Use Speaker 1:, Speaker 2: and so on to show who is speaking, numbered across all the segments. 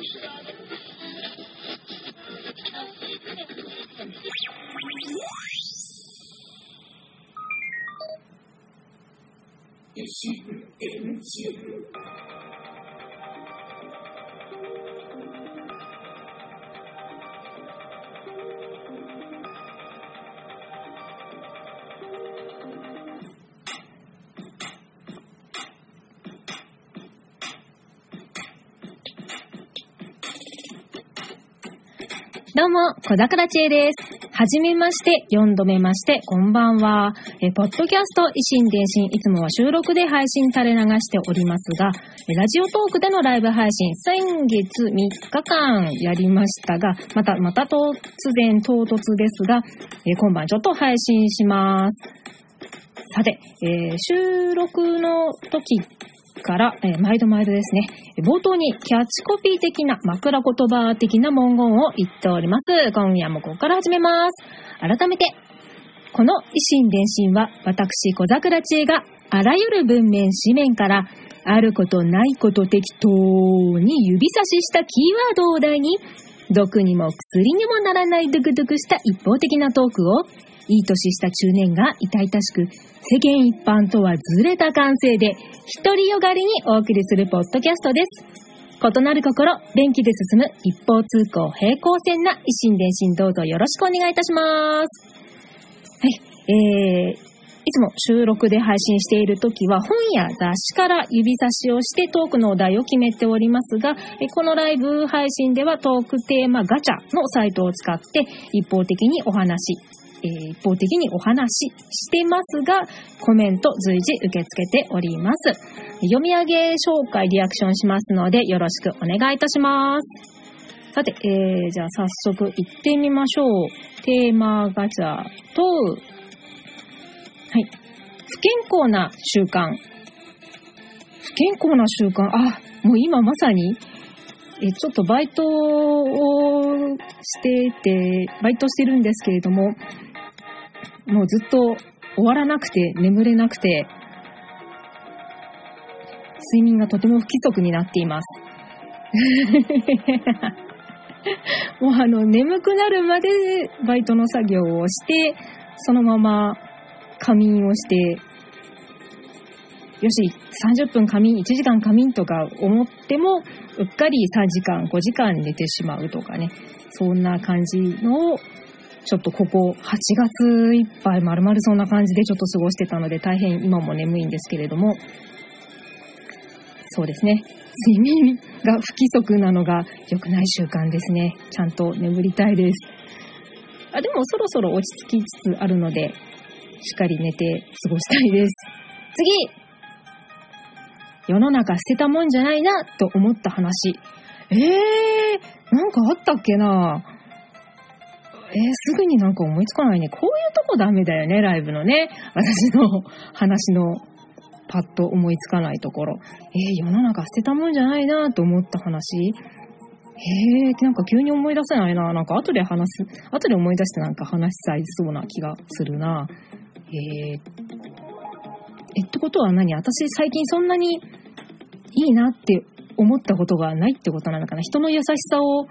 Speaker 1: どうも、小桜知恵です。はじめまして、4度目まして、こんばんは。え、ポッドキャスト、維新伝心、いつもは収録で配信垂れ流しておりますが、ラジオトークでのライブ配信、先月3日間やりましたが、また、また突然唐突ですが、え今晩ちょっと配信します。さて、えー収録の時から、えー毎度毎度ですね、冒頭にキャッチコピー的な枕言葉的な文言を言っております。今夜もここから始めます。改めて、この維新伝心は私小桜知恵があらゆる文面紙面からあることないこと適当に指差ししたキーワードを題に毒にも薬にもならないドクドクした一方的なトークをいい年した中年が痛々しく世間一般とはずれた感性で独りよがりにお送りするポッドキャストです。異なる心、便器で進む一方通行平行線な維新伝心どうぞよろしくお願いいたします。はい、えー、いつも収録で配信している時は本や雑誌から指差しをしてトークのお題を決めておりますが、このライブ配信ではトークテーマガチャのサイトを使って一方的にお話、えー一方的にお話ししてますが、コメント随時受け付けております。読み上げ紹介、リアクションしますので、よろしくお願いいたします。さて、えー、じゃあ早速行ってみましょう。テーマガチャと、はい。不健康な習慣。不健康な習慣。あ、もう今まさに、え、ちょっとバイトをしてて、バイトしてるんですけれども、もうずっと終わらなくて、眠れなくて、睡眠がとても不規則になっています。もうあの、眠くなるまでバイトの作業をして、そのまま仮眠をして、よし、30分仮眠、1時間仮眠とか思っても、うっかり3時間、5時間寝てしまうとかね、そんな感じのを、ちょっとここ8月いっぱい丸々そんな感じでちょっと過ごしてたので大変今も眠いんですけれども、そうですね。睡眠が不規則なのが良くない習慣ですね。ちゃんと眠りたいです。あ、でもそろそろ落ち着きつつあるので、しっかり寝て過ごしたいです。次世の中捨てたもんじゃないなと思った話。えー、なんかあったっけなえー、すぐになんか思いつかないね。こういうとこダメだよね、ライブのね。私の話のパッと思いつかないところ。えー、世の中捨てたもんじゃないなと思った話。えー、なんか急に思い出せないな。なんか後で話す、後で思い出してなんか話しさいそうな気がするな。えー、え、ってことは何？私最近そんなにいいなって思ったことがないってことなのかな？人の優しさを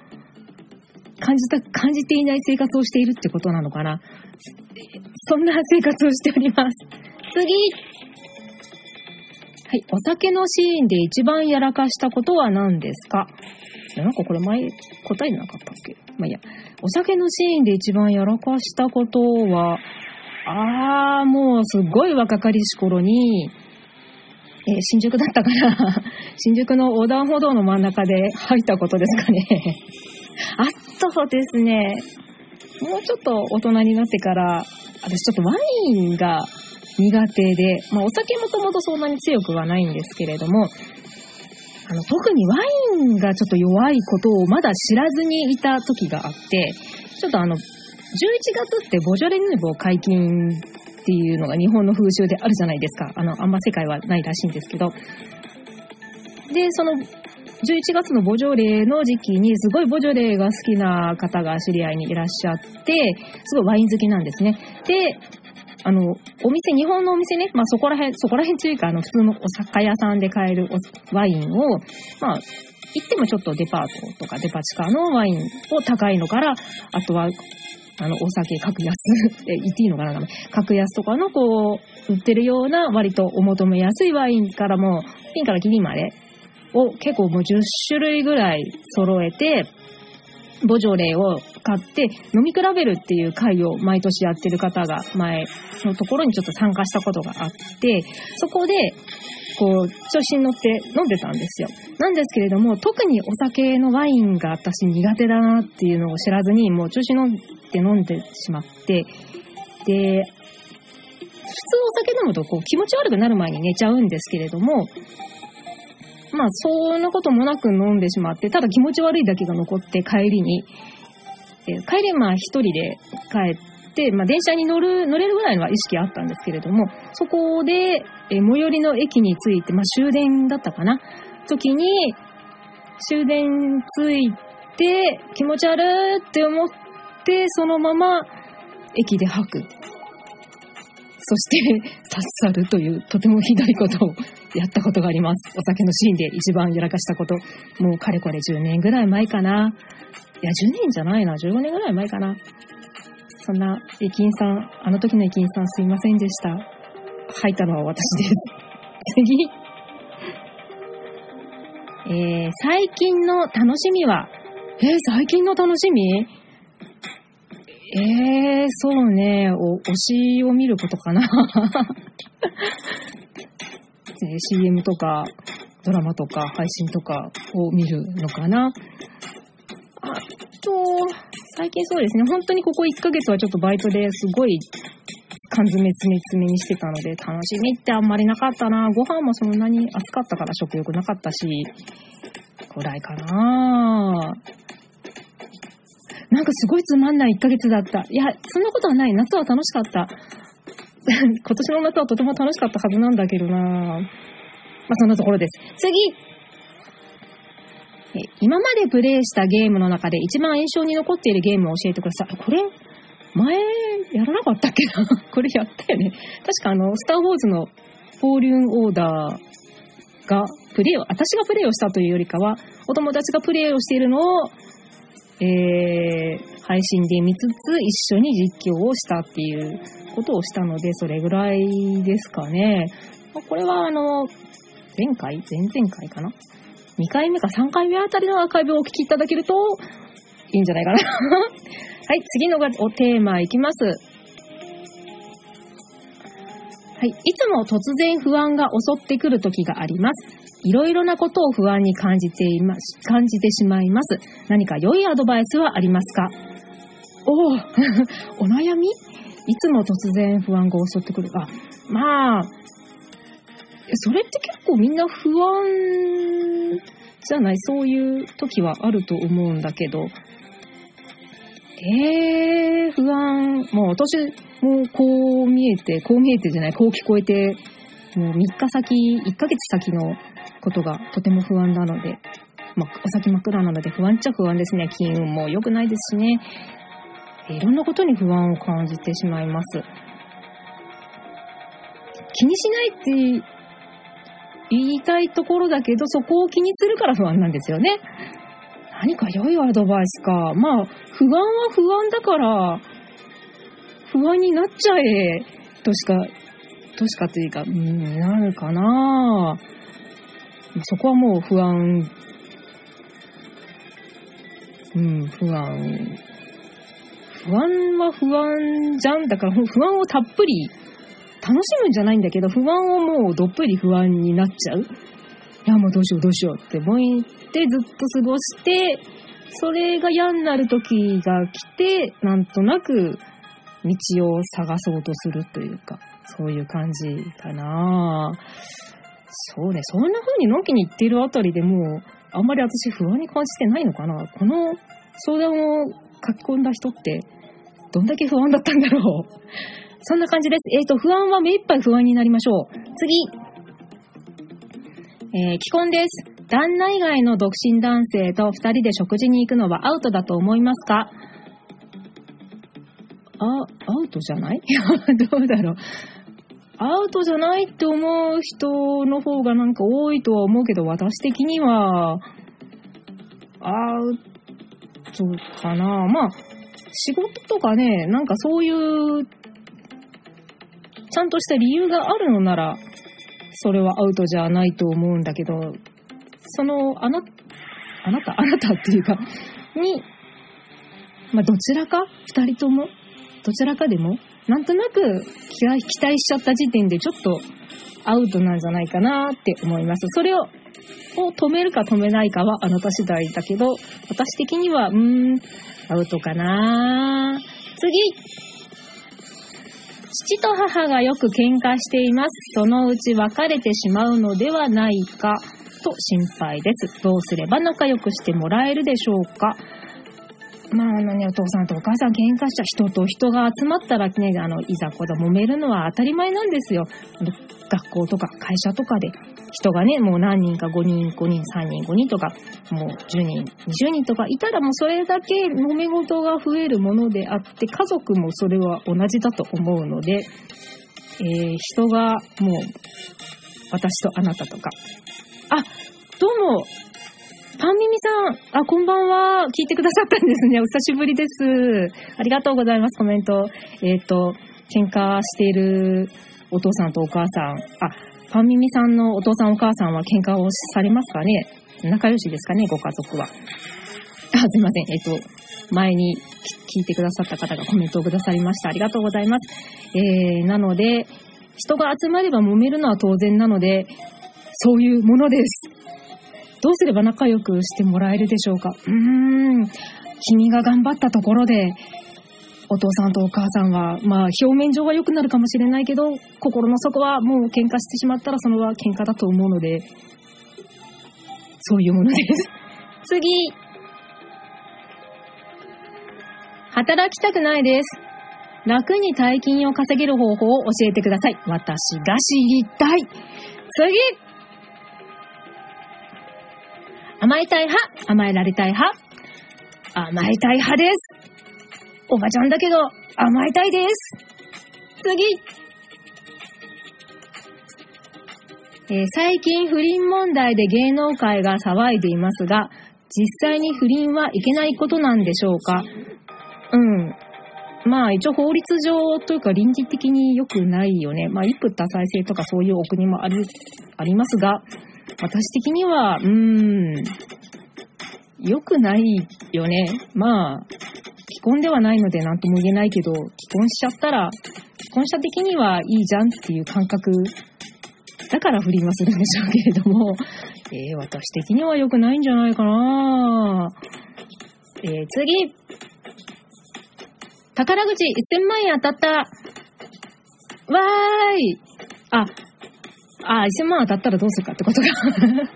Speaker 1: 感じた、感じていない生活をしているってことなのかな？そんな生活をしております。次はい。お酒のシーンで一番やらかしたことは何ですか？なんかこれ前答えなかったっけ？まあいや。お酒のシーンで一番やらかしたことは、あー、もうすっごい若かりし頃に、えー新宿だったから、新宿の横断歩道の真ん中で入ったことですかね。あとですね、もうちょっと大人になってから、私ちょっとワインが苦手で、まあお酒もともとそんなに強くはないんですけれども、あの、特にワインがちょっと弱いことをまだ知らずにいた時があって、ちょっとあの、月ってボジョレ・ヌーボー解禁っていうのが日本の風習であるじゃないですか。あの、あんま世界はないらしいんですけど。で、その、11月のボジョレーの時期に、すごいボジョレーが好きな方が知り合いにいらっしゃって、すごいワイン好きなんですね。で、あの、お店、日本のお店ね、まあそこら辺、そこら辺というか、あの、普通のお酒屋さんで買えるワインを、まあ、行ってもちょっとデパートとかデパ地下のワインを高いのから、あとは、あの、お酒格安、え、言っていいのかな？格安とかのこう、売ってるような割とお求めやすいワインからも、ピンからキリまでを結構もう10種類ぐらい揃えて、ボジョレーを買って飲み比べるっていう会を毎年やってる方が前のところにちょっと参加したことがあって、そこで、こう、調子に乗って飲んでたんですよ。なんですけれども、特にお酒のワインが私苦手だなっていうのを知らずに、もう調子に乗って飲んでしまって、で、普通お酒飲むとこう気持ち悪くなる前に寝ちゃうんですけれども、まあ、そんなこともなく飲んでしまって、ただ気持ち悪いだけが残って帰りに、帰りまあ一人で帰って、まあ電車に乗る、乗れるぐらいのは意識あったんですけれども、そこで、え最寄りの駅に着いて、まあ終電だったかな？時に、終電着いて、気持ち悪いって思って、そのまま駅で吐く。そして、立ち去るという、とてもひどいことをやったことがあります。お酒のシーンで一番やらかしたこと。もうかれこれ10年ぐらい前かな。いや、10年じゃないな。15年ぐらい前かな。そんな駅員さん、あの時の駅員さんすいませんでした。吐いたのは私です。次。えー、最近の楽しみは、えー、最近の楽しみ？えー、そうね、お、推しを見ることかな。CM とか、ドラマとか、配信とかを見るのかな。あと、最近そうですね、本当にここ1ヶ月はちょっとバイトですごい缶詰詰め詰めにしてたので、楽しみってあんまりなかったな。ご飯もそんなに暑かったから食欲なかったし、ぐらいかな。なんかすごいつまんない1ヶ月だった。いや、そんなことはない。夏は楽しかった。今年の夏はとても楽しかったはずなんだけどなまあそんなところです。次今までプレイしたゲームの中で一番印象に残っているゲームを教えてください。これ、前、やらなかったっけな？これやったよね。確かあの、スター・ウォーズのフォーリュン・オーダーが、プレイを、私がプレイをしたというよりかは、お友達がプレイをしているのを、えー、配信で見つつ一緒に実況をしたっていうことをしたので、それぐらいですかね。これはあの、前回？前々回かな？?2 回目か3回目あたりのアーカイブをお聞きいただけると、いいんじゃないかな はい、次のがおテーマいきます。はい、いつも突然不安が襲ってくる時があります。いろいろなことを不安に感じています、感じてしまいます。何か良いアドバイスはありますか？おお お悩み？いつも突然不安が襲ってくる。あ、まあ、それって結構みんな不安じゃない？そういう時はあると思うんだけど。えー、不安。もう私、もこう見えて、こう見えてじゃない、こう聞こえて、もう3日先、1ヶ月先のことがとても不安なので、まあ、お先真っ暗なので不安っちゃ不安ですね。金運も良くないですしね。いろんなことに不安を感じてしまいます。気にしないって言いたいところだけど、そこを気にするから不安なんですよね。何か良いアドバイスか。まあ、不安は不安だから、不安になっちゃえ、としか、としかというか、うん、なるかなそこはもう不安、うん、不安。不安は不安じゃん。だから不安をたっぷり楽しむんじゃないんだけど、不安をもうどっぷり不安になっちゃう。いや、もうどうしようどうしようって思ってずっと過ごして、それが嫌になる時が来て、なんとなく道を探そうとするというか、そういう感じかな。そうね、そんな風にのんきに言ってるあたりでもう、あんまり私不安に感じてないのかな。この相談を書き込んだ人って、どんだけ不安だったんだろう。そんな感じです。えっ、ー、と、不安は目いっぱい不安になりましょう。次。えー、既婚です。旦那以外の独身男性と二人で食事に行くのはアウトだと思いますか？あ、アウトじゃない？い やどうだろう。アウトじゃないって思う人の方がなんか多いとは思うけど、私的には、アウトかな。まあ、仕事とかね、なんかそういう、ゃんとした理由があるのなら、それはアウトじゃないと思うんだけど、その、あな、あなた、あなたっていうか、に、まあ、どちらか？二人とも？どちらかでも？なんとなく期待しちゃった時点でちょっとアウトなんじゃないかなって思います。それをを止めるか止めないかはあなた次第だけど、私的には、うーん、アウトかな。次。父と母がよく喧嘩しています。そのうち別れてしまうのではないかと心配です。どうすれば仲良くしてもらえるでしょうかまあ、あのね、お父さんとお母さん喧嘩した人と人が集まったらね、あの、いざこざ揉めるのは当たり前なんですよ。学校とか会社とかで人がね、もう何人か5人、5人、3人、5人とか、もう10人、20人とかいたらもうそれだけ揉め事が増えるものであって、家族もそれは同じだと思うので、えー、人がもう、私とあなたとか、あ、どうも、パンミミさん、あ、こんばんは。聞いてくださったんですね。お久しぶりです。ありがとうございます、コメント。えっ、ー、と、喧嘩しているお父さんとお母さん。あ、パンミミさんのお父さんお母さんは喧嘩をされますかね？仲良しですかね？ご家族は。あ、すいません。えっ、と、前に聞いてくださった方がコメントをくださりました。ありがとうございます。えー、なので、人が集まれば揉めるのは当然なので、そういうものです。どうすれば仲良くしてもらえるでしょうか？うーん、君が頑張ったところで、お父さんとお母さんは、まあ、表面上は良くなるかもしれないけど、心の底はもう喧嘩してしまったらそのは喧嘩だと思うので、そういうものです。次。働きたくないです。楽に大金を稼げる方法を教えてください。私が知りたい。次甘えたい派、甘えられたい派、甘えたい派です。おばちゃんだけど、甘えたいです。次。えー、最近不倫問題で芸能界が騒いでいますが、実際に不倫はいけないことなんでしょうか？うん。まあ一応法律上というか倫理的に良くないよね。まあ一夫多妻制とかそういうお国もある、ありますが、私的には、うーん、良くないよね。まあ、既婚ではないので何とも言えないけど、既婚しちゃったら、既婚者的にはいいじゃんっていう感覚だから不倫はするんでしょうけれども、えー、私的には良くないんじゃないかなえー、次。宝くじ1000万円当たった。わーい。あ、あ、1000万当たったらどうするかってことか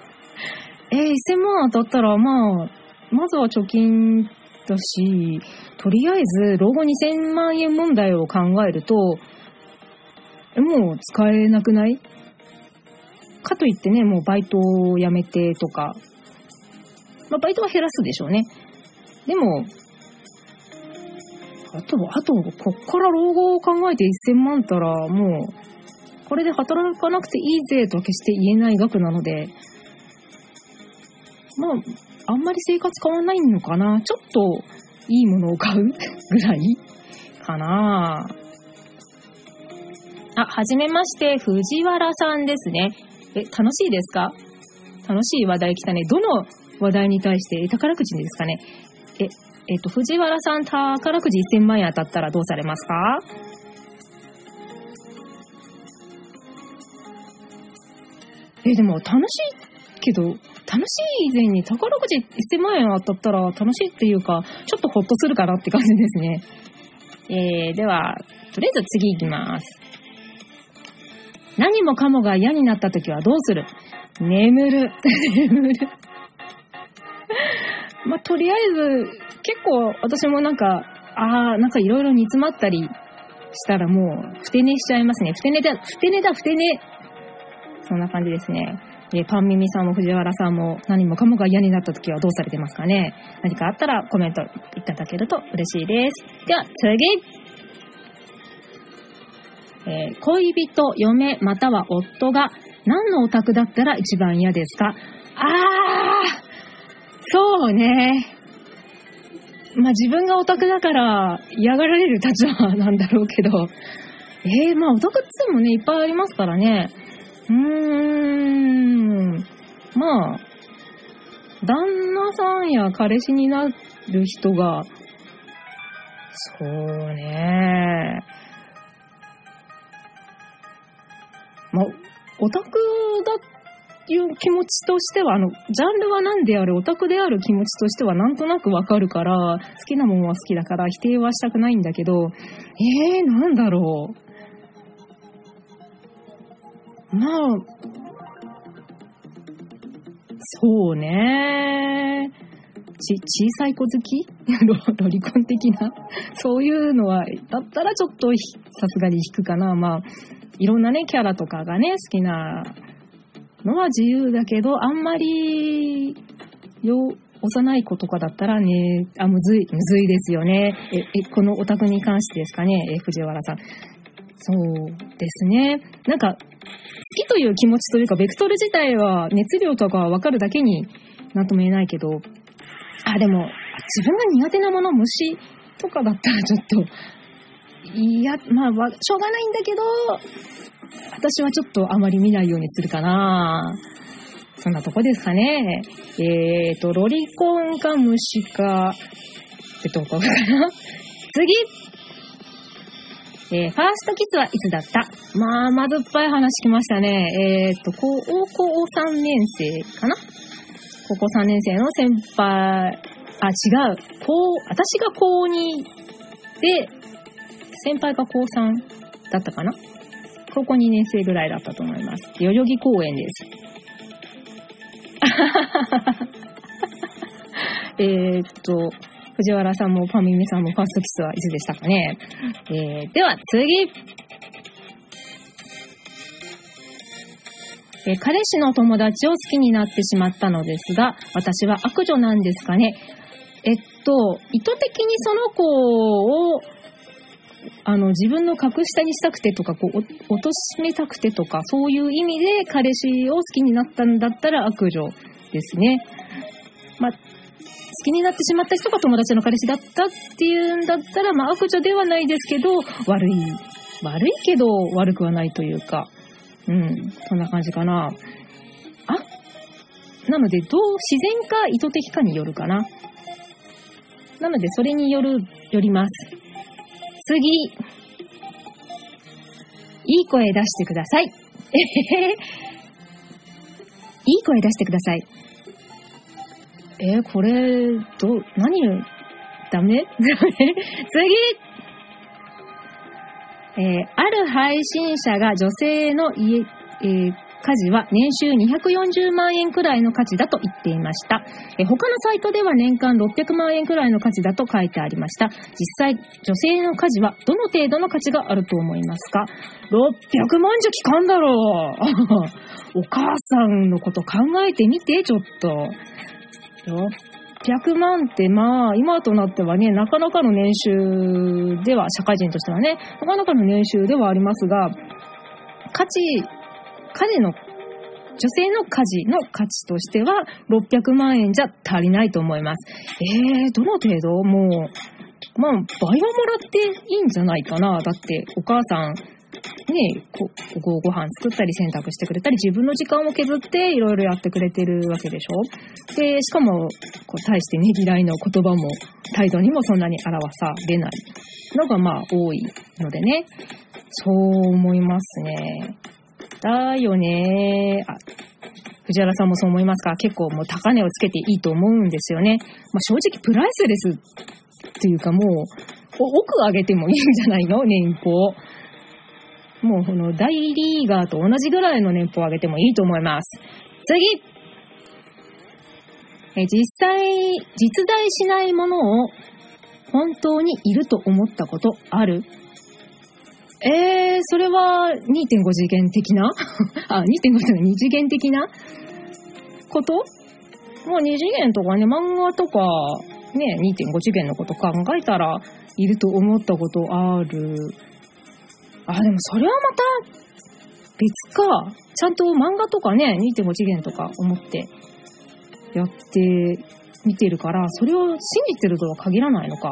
Speaker 1: えー、1000万当たったら、まあ、まずは貯金だし、とりあえず、老後2000万円問題を考えると、もう使えなくない？かといってね、もうバイトを辞めてとか、まあ、バイトは減らすでしょうね。でも、あと、あと、こっから老後を考えて1000万たら、もう、これで働かなくていいぜと決して言えない額なので、まあ、あんまり生活変わんないのかな。ちょっといいものを買う？ぐらい？かな。あ、はじめまして、藤原さんですね。え、楽しいですか？楽しい話題来たね。どの話題に対して宝くじですかね？え、えっと、藤原さん宝くじ1000万円当たったらどうされますか？え、でも楽しいけど、楽しい以前に宝くじ1000万円当たったら楽しいっていうか、ちょっとホッとするかなって感じですね。えー、では、とりあえず次行きます。何もかもが嫌になった時はどうする？眠る。眠る。まあ、とりあえず、結構私もなんか、ああ、なんかいろいろ煮詰まったりしたらもう、ふて寝しちゃいますね。ふて寝だ、ふて寝だ、ふて寝。そんな感じですね。えパンミミさんも藤原さんも何もかもが嫌になった時はどうされてますかね？何かあったらコメントいただけると嬉しいです。では、次えー恋人、嫁、または夫が何のオタクだったら一番嫌ですか？あー、そうね。まあ自分がオタクだから嫌がられる立場なんだろうけど、えー、まあオタクって言ってもね、いっぱいありますからね。うーん、まあ、旦那さんや彼氏になる人が、そうね。まあ、オタクだっていう気持ちとしては、あの、ジャンルは何である、オタクである気持ちとしてはなんとなくわかるから、好きなものは好きだから否定はしたくないんだけど、えー、なんだろう？まあ、そうね。ち、小さい子好き？ロリコン的な？そういうのは、だったらちょっとさすがに引くかな。まあ、いろんなね、キャラとかがね、好きなのは自由だけど、あんまり、よ、幼い子とかだったらね、あ、むずい、むずいですよね。え、え、このオタクに関してですかね、え、藤原さん。そうですね。なんか、好きという気持ちというか、ベクトル自体は熱量とかはわかるだけになんとも言えないけど、あ、でも、自分が苦手なもの、虫とかだったらちょっと、いや、まあ、しょうがないんだけど、私はちょっとあまり見ないようにするかな。そんなとこですかね。えーと、ロリコンか虫か、ってとこかな。次えーファーストキスはいつだった？まあ、まずっぱい話きましたね。えーと、高校3年生かな？高校3年生の先輩、あ、違う。高、私が高2で、先輩が高3だったかな？高校2年生ぐらいだったと思います。代々木公園です。えーっと、藤原さんもファミミさんもファーストキスはいつでしたかね。えー、では次。え彼氏の友達を好きになってしまったのですが、私は悪女なんですかね。えっと、意図的にその子を、あの、自分の格下にしたくてとか、こう、お貶としめたくてとか、そういう意味で彼氏を好きになったんだったら悪女ですね。まあ、好きになってしまった人が友達の彼氏だったっていうんだったら、まあ、悪女ではないですけど、悪い、悪いけど悪くはないというか、うん、そんな感じかな。あ、なので、どう自然か意図的かによるかな。なので、それによる、よります。次。いい声出してください。えへへ。いい声出してください。えーこれ、どう、何ダメ？次えーある配信者が女性の家、えー家事は年収240万円くらいの価値だと言っていました。え他のサイトでは年間600万円くらいの価値だと書いてありました。実際、女性の家事はどの程度の価値があると思いますか ?600 万じゃ効かんだろう お母さんのこと考えてみて、ちょっと。600万ってまあ、今となってはね、なかなかの年収では、社会人としてはね、なかなかの年収ではありますが、価値、家事の、女性の家事の価値としては、600万円じゃ足りないと思います。えー、どの程度？もう、まあ、倍はもらっていいんじゃないかな。だって、お母さん、ねこごご飯作ったり洗濯してくれたり、自分の時間を削っていろいろやってくれてるわけでしょ？で、しかも、こう、対してねぎらいの言葉も、態度にもそんなに表されないのが、まあ、多いのでね。そう思いますね。だよね。あ、藤原さんもそう思いますか？結構もう高値をつけていいと思うんですよね。まあ、正直プライスレスっていうかもう、奥上げてもいいんじゃないの？年俸。もうこの大リーガーと同じぐらいの年俸を上げてもいいと思います。次え実際、実在しないものを本当にいると思ったことある？えー、それは2.5次元的な？あ、2.5というか2次元的なこと？もう2次元とかね、漫画とか、ね、2.5次元のこと考えたら、いると思ったことある。あ、でもそれはまた別か。ちゃんと漫画とかね、2.5次元とか思ってやってみてるから、それを信じてるとは限らないのか。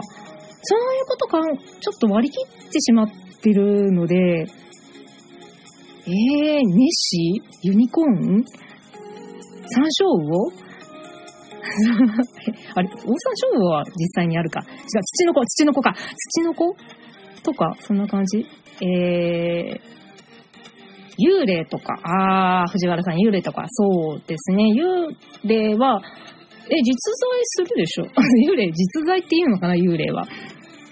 Speaker 1: そういうことか、ちょっと割り切ってしまってるので、えー、ネッシーユニコーン？山椒魚？あれ、オオサンショウウオは実際にあるか。違う、土の子、土の子か。土の子？とか、そんな感じ？えー、幽霊とか、あー、藤原さん、幽霊とか、そうですね。幽霊は、え、実在するでしょ？幽霊、実在っていうのかな、幽霊は。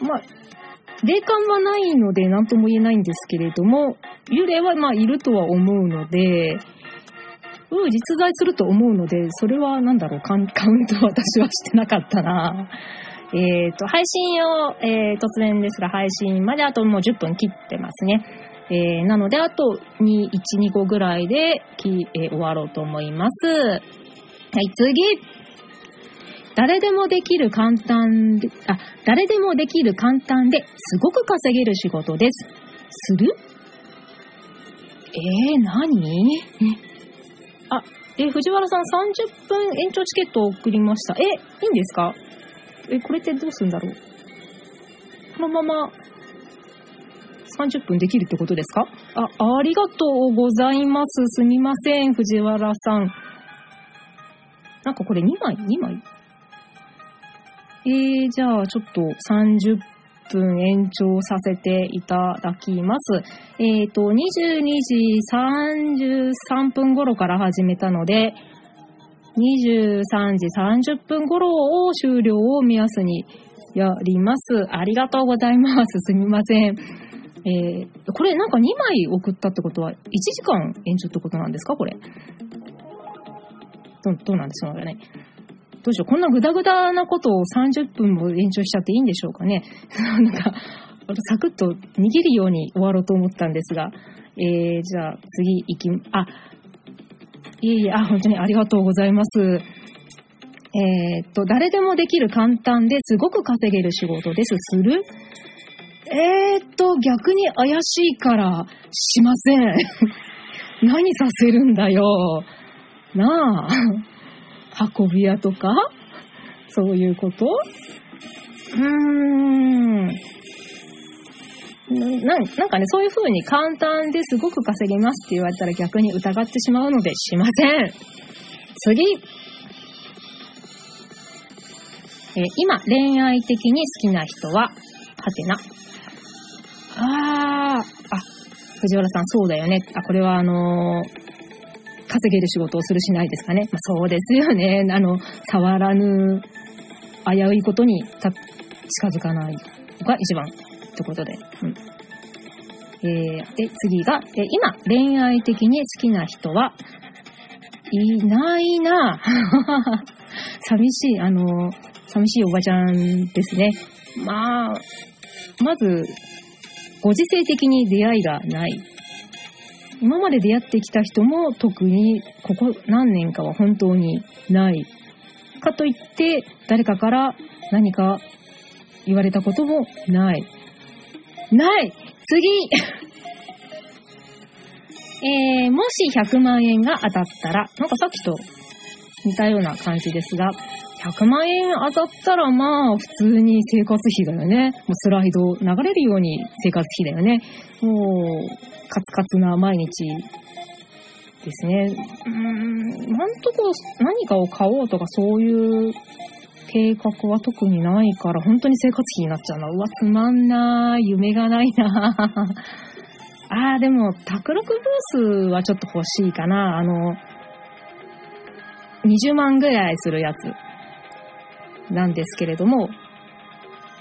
Speaker 1: まあ、霊感はないので何とも言えないんですけれども、幽霊はまあいるとは思うので、うん、実在すると思うので、それはなんだろう、カウント私はしてなかったな。えっ、ー、と、配信を、えー、突然ですが、配信まであともう10分切ってますね。えー、なので、あと2、1、2個ぐらいでき、えー、終わろうと思います。はい、次誰でもできる簡単で、あ、誰でもできる簡単ですごく稼げる仕事です。する？えー、何？あ、え、藤原さん30分延長チケットを送りました。え、いいんですか？え、これってどうするんだろう？このまま30分できるってことですか？あ、ありがとうございます。すみません、藤原さん。なんかこれ2枚 ?2 枚？えー、じゃあちょっと30分延長させていただきます。えっ、ー、と、22時33分頃から始めたので、23時30分頃を終了を目安にやります。ありがとうございます。すみません。えー、これなんか2枚送ったってことは1時間延長ってことなんですか？これ。どどうなんでしょうかね。どうしよう、こんなグダグダなことを30分も延長しちゃっていいんでしょうかね。なんか、サクッと逃げるように終わろうと思ったんですが、えー、じゃあ次行き、あ、いえいえ、あ、本当にありがとうございます。えー、っと、誰でもできる簡単ですごく稼げる仕事です。する？えー、っと、逆に怪しいからしません。何させるんだよ。なあ。運び屋とか？そういうこと？うーん。ななんかね、そういう風に簡単ですごく稼げますって言われたら逆に疑ってしまうのでしません。次。えー、今、恋愛的に好きな人は、はてな。あー、あ、藤原さん、そうだよね。あ、これはあのー、稼げる仕事をするしないですかね。まあ、そうですよね。あの、触らぬ、危ういことに近づかないが一番ってことで。うん。えー、で、次が、え今、恋愛的に好きな人はいないな 寂しい、あの、寂しいおばちゃんですね。まあ、まず、ご時世的に出会いがない今まで出会ってきた人も特にここ何年かは本当にない。かといって誰かから何か言われたこともない。ない次 えー、もし100万円が当たったら、なんかさっきと似たような感じですが、100万円当たったらまあ普通に生活費だよね。もうスライド流れるように生活費だよね。もうカツカツな毎日ですね。うーん、なんとこ何かを買おうとかそういう計画は特にないから本当に生活費になっちゃうな。うわ、つまんなー。夢がないな あー、でも、卓録ブースはちょっと欲しいかな。あの、20万ぐらいするやつ。なんですけれども、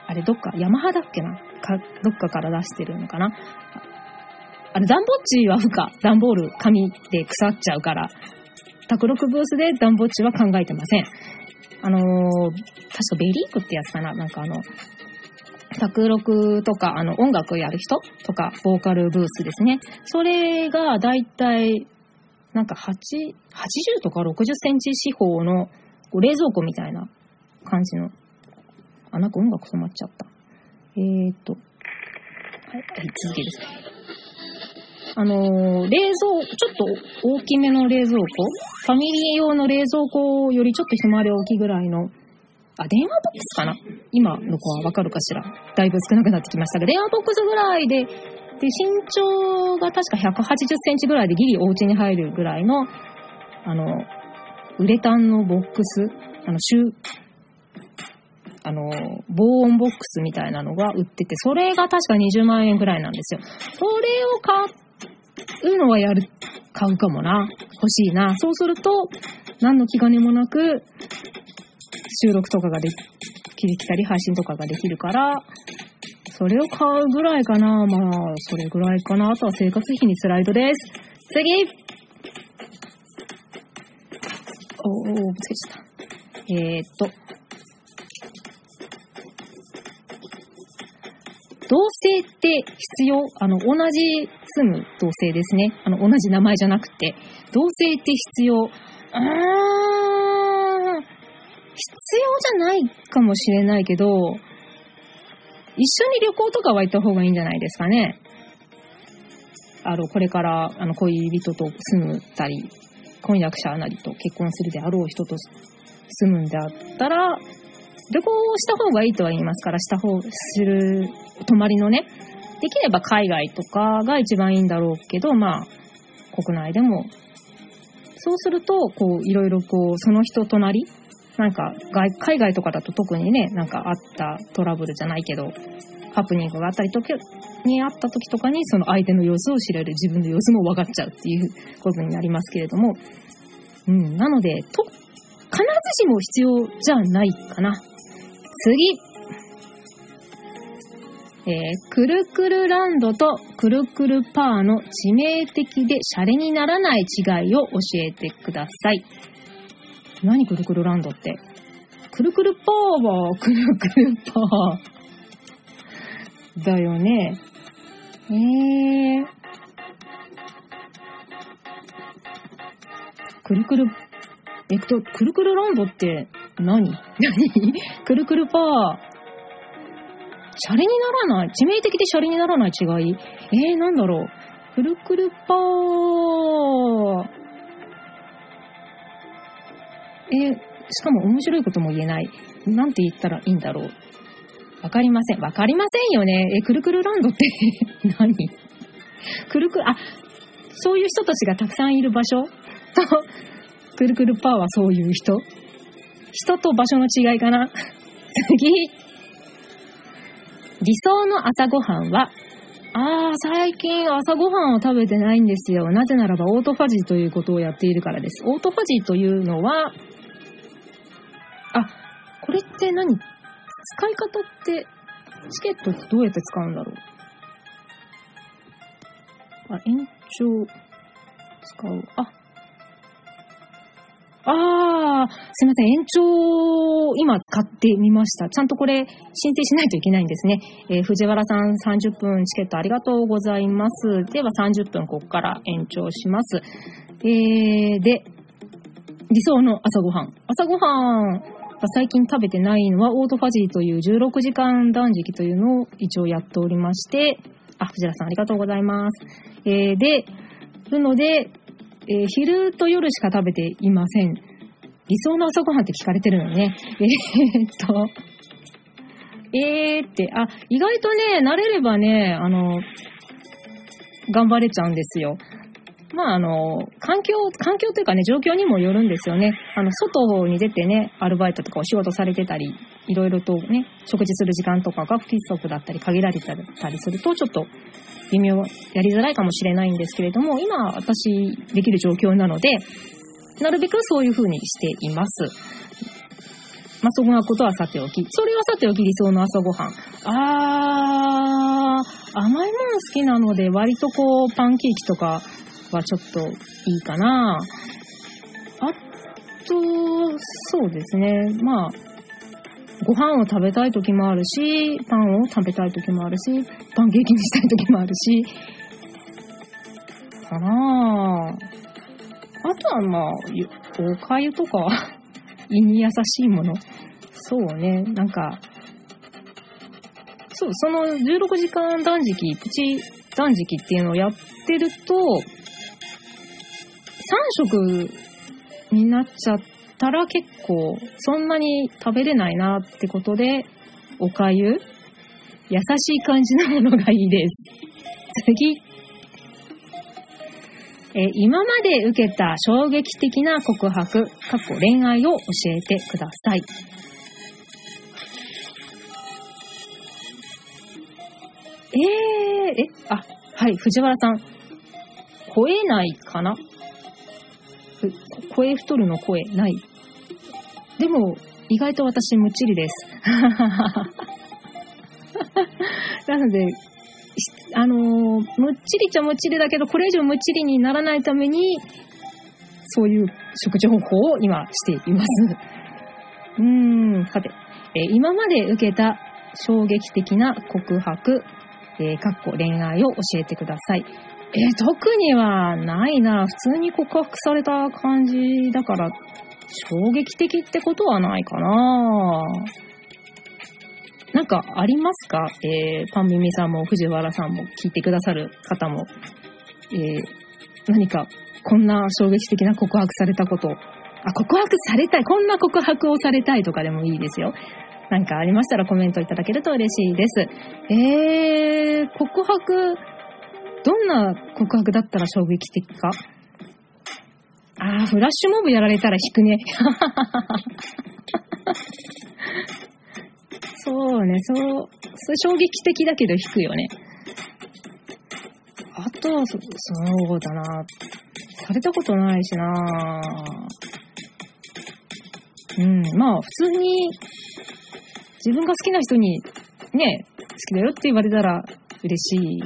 Speaker 1: あれどっか、ヤマハだっけな？か、どっかから出してるのかな？あれ、ダンボッチは不可。ダンボール、紙で腐っちゃうから。卓録ブースでダンボッチは考えてません。あのー、確かベリークってやつかな？なんかあの、卓録とか、あの、音楽やる人とか、ボーカルブースですね。それが、だいたい、なんか8、80とか60センチ四方の冷蔵庫みたいな感じの。あ、なんか音楽止まっちゃった。えーと。はい、はい、続けです。あのー冷蔵、ちょっと大きめの冷蔵庫。ファミリー用の冷蔵庫よりちょっと一回り大きいぐらいの、あ、電話ボックスかな？今の子はわかるかしら。だいぶ少なくなってきましたが、電話ボックスぐらいで、で、身長が確か180センチぐらいでギリお家に入るぐらいの、あの、ウレタンのボックス、あの、シュあの、防音ボックスみたいなのが売ってて、それが確か20万円ぐらいなんですよ。それを買うのはやる、買うかもな。欲しいな。そうすると、何の気兼ねもなく、収録とかができたり、配信とかができるから、それを買うぐらいかな。まあ、それぐらいかな。あとは生活費にスライドです。次おー、ぶつけちゃった。えー、っと。同性って必要？あの、同じ住む同性ですね。あの、同じ名前じゃなくて。同性って必要。うーん。必要じゃないかもしれないけど、一緒に旅行とかは行った方がいいんじゃないですかね。あの、これから、あの、恋人と住むたり、婚約者なりと結婚するであろう人と住むんであったら、旅行をした方がいいとは言いますから、した方、する、泊まりのね、できれば海外とかが一番いいんだろうけど、まあ、国内でも、そうすると、こう、いろいろこう、その人となり、なんか外、海外とかだと特にね、なんかあったトラブルじゃないけど、ハプニングがあったり時にあった時とかに、その相手の様子を知れる、自分の様子も分かっちゃうっていうことになりますけれども、うん、なので、と、必ずしも必要じゃないかな。次。えー、くるくるランドとくるくるパーの致命的でシャレにならない違いを教えてください。何くるくるランドって？くるくるパーはくるくるパー。だよね。えー。くるくる、えっと、くるくるランドって何？何？くるくるパー。シャレにならない？致命的でシャレにならない違い？えー、なんだろう？くるくるパー。えー、しかも面白いことも言えない。なんて言ったらいいんだろう？わかりません。わかりませんよね。え、くるくるランドって 何？くるくる、あ、そういう人たちがたくさんいる場所？と、くるくるパーはそういう人？人と場所の違いかな？次。理想の朝ごはんは、あー、最近朝ごはんを食べてないんですよ。なぜならばオートファジーということをやっているからです。オートファジーというのは、あ、これって何？使い方って、チケットってどうやって使うんだろう？あ、延長、使う。ああ、あー、すいません。延長、今使ってみました。ちゃんとこれ、申請しないといけないんですね。えー藤原さん30分チケットありがとうございます。では30分ここから延長します。えー、で、理想の朝ごはん。朝ごはんが最近食べてないのは、オートファジーという16時間断食というのを一応やっておりまして、あ、藤原さんありがとうございます。えー、で、るので、えー昼と夜しか食べていません。理想の朝ごはんって聞かれてるのね。えーっと、えーって、あ、意外とね、慣れればね、あの、頑張れちゃうんですよ。まあ、あの、環境、環境というかね、状況にもよるんですよね。あの、外に出てね、アルバイトとかお仕事されてたり、いろいろとね、食事する時間とかが不規則だったり、限られてたりすると、ちょっと微妙、やりづらいかもしれないんですけれども、今、私、できる状況なので、なるべくそういう風にしています。まあ、そんなことはさておき。それはさておき理想の朝ごはん。あー、甘いもの好きなので、割とこう、パンケーキとかはちょっといいかな。あと、そうですね。まあ、ご飯を食べたい時もあるし、パンを食べたい時もあるし、パンケーキにしたい時もあるし、かなああとはまあ、おかゆとか 胃に優しいもの。そうね、なんか、そう、その16時間断食、プチ断食っていうのをやってると、3食になっちゃったら結構そんなに食べれないなってことで、おかゆ優しい感じのものがいいです。次。えー今まで受けた衝撃的な告白、過去恋愛を教えてください。えー、え、あ、はい、藤原さん。超えないかな？ふ声太るの声ない。でも、意外と私、むっちりです。なので、あのーむっちりっちゃむっちりだけど、これ以上むっちりにならないために、そういう食事方法を今しています。うーん、さて、えー今まで受けた衝撃的な告白、えー、かっこ恋愛を教えてください。えー特にはないな。普通に告白された感じだから、衝撃的ってことはないかな。なんかありますか？えーパンミミさんも藤原さんも聞いてくださる方も、えー何かこんな衝撃的な告白されたこと、あ、告白されたい、こんな告白をされたいとかでもいいですよ。なんかありましたらコメントいただけると嬉しいです。えー、告白、どんな告白だったら衝撃的か？あー、フラッシュモブやられたら引くね。そうね、そう、それ衝撃的だけど引くよね。あとは、そそうだな。されたことないしな。うん、まあ、普通に、自分が好きな人に、ね、好きだよって言われたら嬉しい。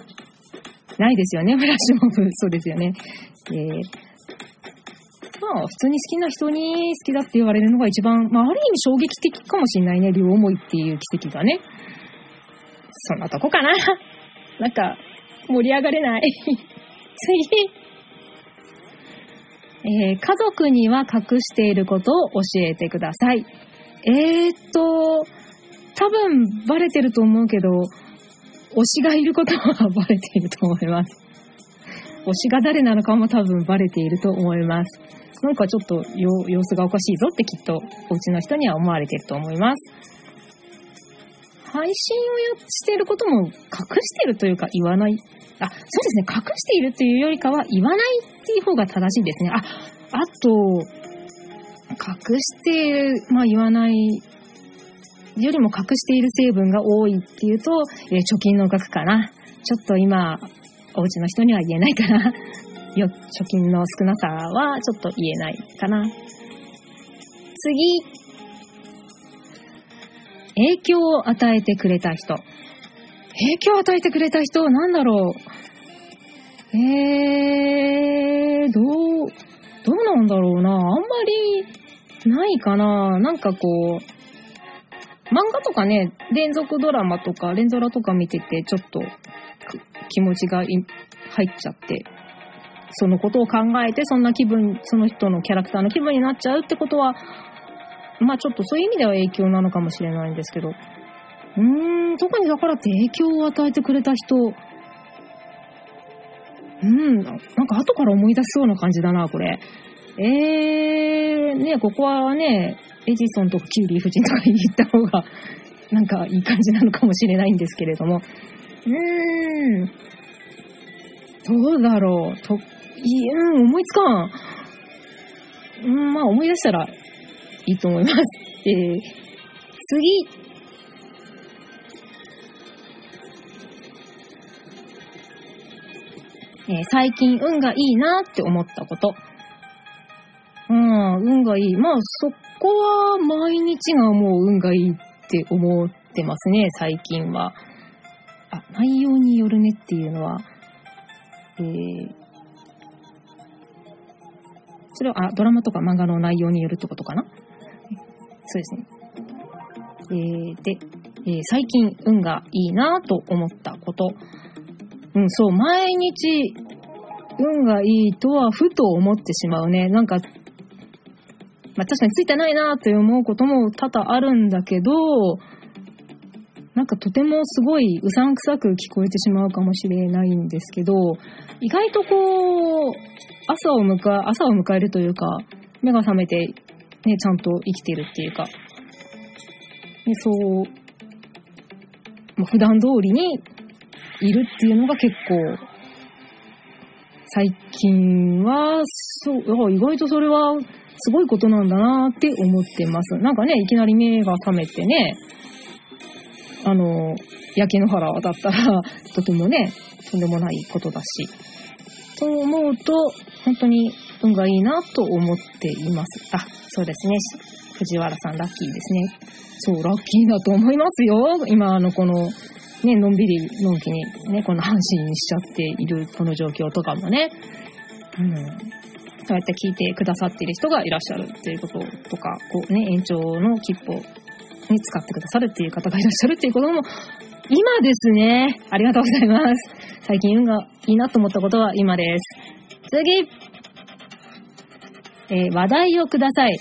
Speaker 1: ないですよね、フラッシュモブ。そうですよね。えーまあ、普通に好きな人に好きだって言われるのが一番、まあ、ある意味衝撃的かもしれないね。両思いっていう奇跡がね。そんなとこかな。なんか、盛り上がれない。次。えー家族には隠していることを教えてください。えーっと、多分バレてると思うけど、推しがいることはバレていると思います。推しが誰なのかも多分バレていると思います。なんかちょっと様子がおかしいぞってきっとお家の人には思われてると思います。配信をやしていることも隠してるというか言わない。あ、そうですね。隠しているというよりかは言わないっていう方が正しいですね。あ、あと、隠して、まあ言わないよりも隠している成分が多いっていうと、え貯金の額かな。ちょっと今、お家の人には言えないかな。よ、貯金の少なさはちょっと言えないかな。次。影響を与えてくれた人。影響を与えてくれた人、なんだろう？えー、どう、どうなんだろうな。あんまりないかな。なんかこう、漫画とかね、連続ドラマとか、連ドラとか見てて、ちょっと気持ちが入っちゃって、そのことを考えて、そんな気分、その人のキャラクターの気分になっちゃうってことは、まあちょっとそういう意味では影響なのかもしれないんですけど、うーん、特にだからって影響を与えてくれた人、うん、なんか後から思い出しそうな感じだな、これ。えー、ね、ここはね、エジソンとかキュウリー夫人とか言った方が、なんかいい感じなのかもしれないんですけれども。うーん、どうだろう。と、いい、うん、思いつかん。うん、まあ思い出したらいいと思います。えー、次。えー最近運がいいなって思ったこと。うん、運がいい。まあ、そっこは毎日がもう運がいいって思ってますね、最近は。あ、内容によるねっていうのは、えー、それは、あ、ドラマとか漫画の内容によるってことかな？そうですね。えー、で、えー最近運がいいなと思ったこと。うん、そう、毎日運がいいとはふと思ってしまうね。なんか、まあ確かについてないなと思うことも多々あるんだけど、なんかとてもすごいうさんくさく聞こえてしまうかもしれないんですけど、意外とこう、朝を迎え、朝を迎えるというか、目が覚めて、ね、ちゃんと生きてるっていうか、ね、そう、まあ、普段通りにいるっていうのが結構、最近は、そう、意外とそれはすごいことなんだなって思ってます。なんかね、いきなり目が覚めてね、あの、焼け野原だったら、とてもね、とんでもないことだし。と思うと、本当に運がいいなと思っています。あ、そうですね。藤原さんラッキーですね。そう、ラッキーだと思いますよ。今、あの、この、ね、のんびり、のんきに、ね、この半身にしちゃっているこの状況とかもね。うん。そうやって聞いてくださっている人がいらっしゃるっていうこととか、こうね、延長の切符をに使ってくださるっていう方がいらっしゃるっていうことも、今ですね。ありがとうございます。最近運がいいなと思ったことは今です。次えー、話題をください。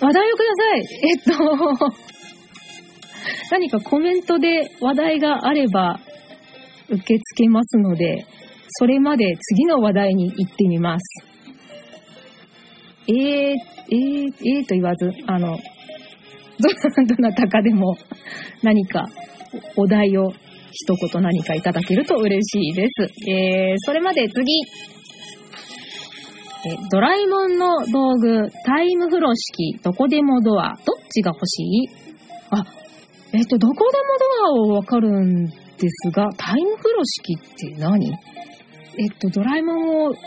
Speaker 1: 話題をください。えっと何かコメントで話題があれば受け付けますので、それまで次の話題に行ってみます。えー、えー、えーと言わず、あの、どなたかでも何かお題を一言何かいただけると嬉しいです。えー、それまで次。えドラえもんの道具、タイム風呂敷、どこでもドア、どっちが欲しい？あ、えっ、と、どこでもドアをわかるんですが、タイム風呂敷って何？えっと、ドラえもんをち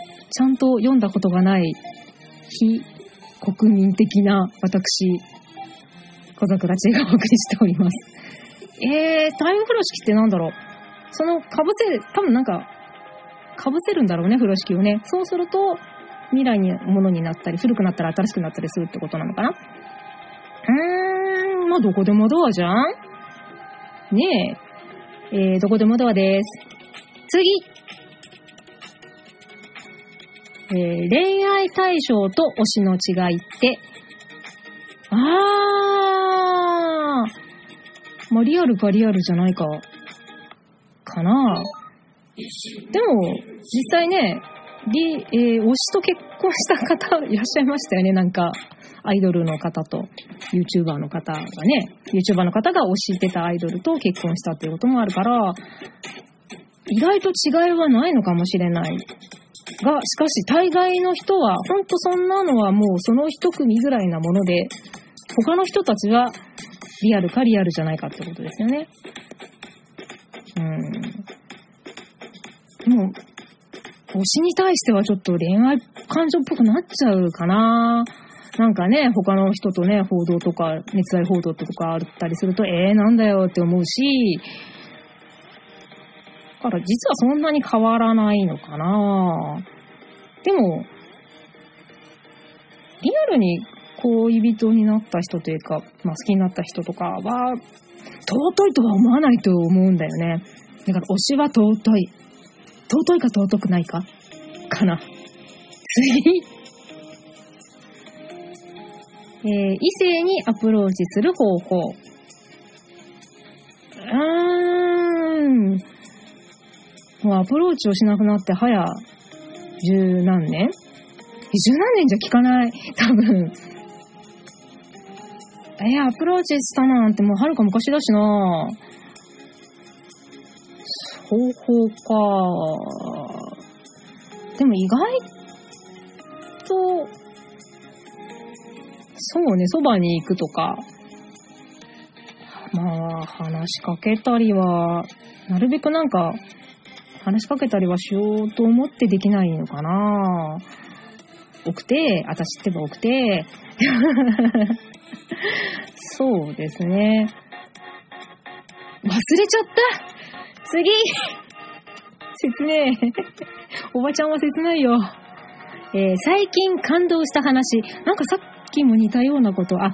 Speaker 1: ゃんと読んだことがない非国民的な私、小桜知恵がお送りしております。えー、タイム風呂敷ってなんだろう？その、かぶせ、多分なんか、かぶせるんだろうね、風呂敷をね。そうすると、未来にものになったり、古くなったら新しくなったりするってことなのかな？うーん、まあどこでもドアじゃん？ねえ。えー、どこでもドアです。次えー、恋愛対象と推しの違いって、あー、まあ、リアルかリアルじゃないか、かな。でも、実際ね、リ、えー、推しと結婚した方いらっしゃいましたよね、なんか。アイドルの方と、YouTuber の方がね、YouTuber の方が推してたアイドルと結婚したっていうこともあるから、意外と違いはないのかもしれない。が、しかし大概の人は、ほんとそんなのはもうその一組ぐらいなもので、他の人たちはリアルかリアルじゃないかってことですよね。うん。でも、推しに対してはちょっと恋愛感情っぽくなっちゃうかな。なんかね、他の人とね、報道とか、熱愛報道とかあったりすると、えー、なんだよって思うし、から実はそんなに変わらないのかな。でも、リアルに恋人になった人というか、まあ、好きになった人とかは、尊いとは思わないと思うんだよね。だから推しは尊い。尊いか尊くないかかな。次。えー、異性にアプローチする方法。うーん。もうアプローチをしなくなって早十何年？十何年じゃ聞かない。多分。えアプローチしたなんてもうはるか昔だしな方法か。でも意外と、そうね、そばに行くとか、まあ、話しかけたりは、なるべくなんか、話しかけたりはしようと思ってできないのかな奥手、私ってば奥手。そうですね。忘れちゃった次切ねえ。おばちゃんは切ないよ。えー、最近感動した話。なんかさっきも似たようなこと、あ、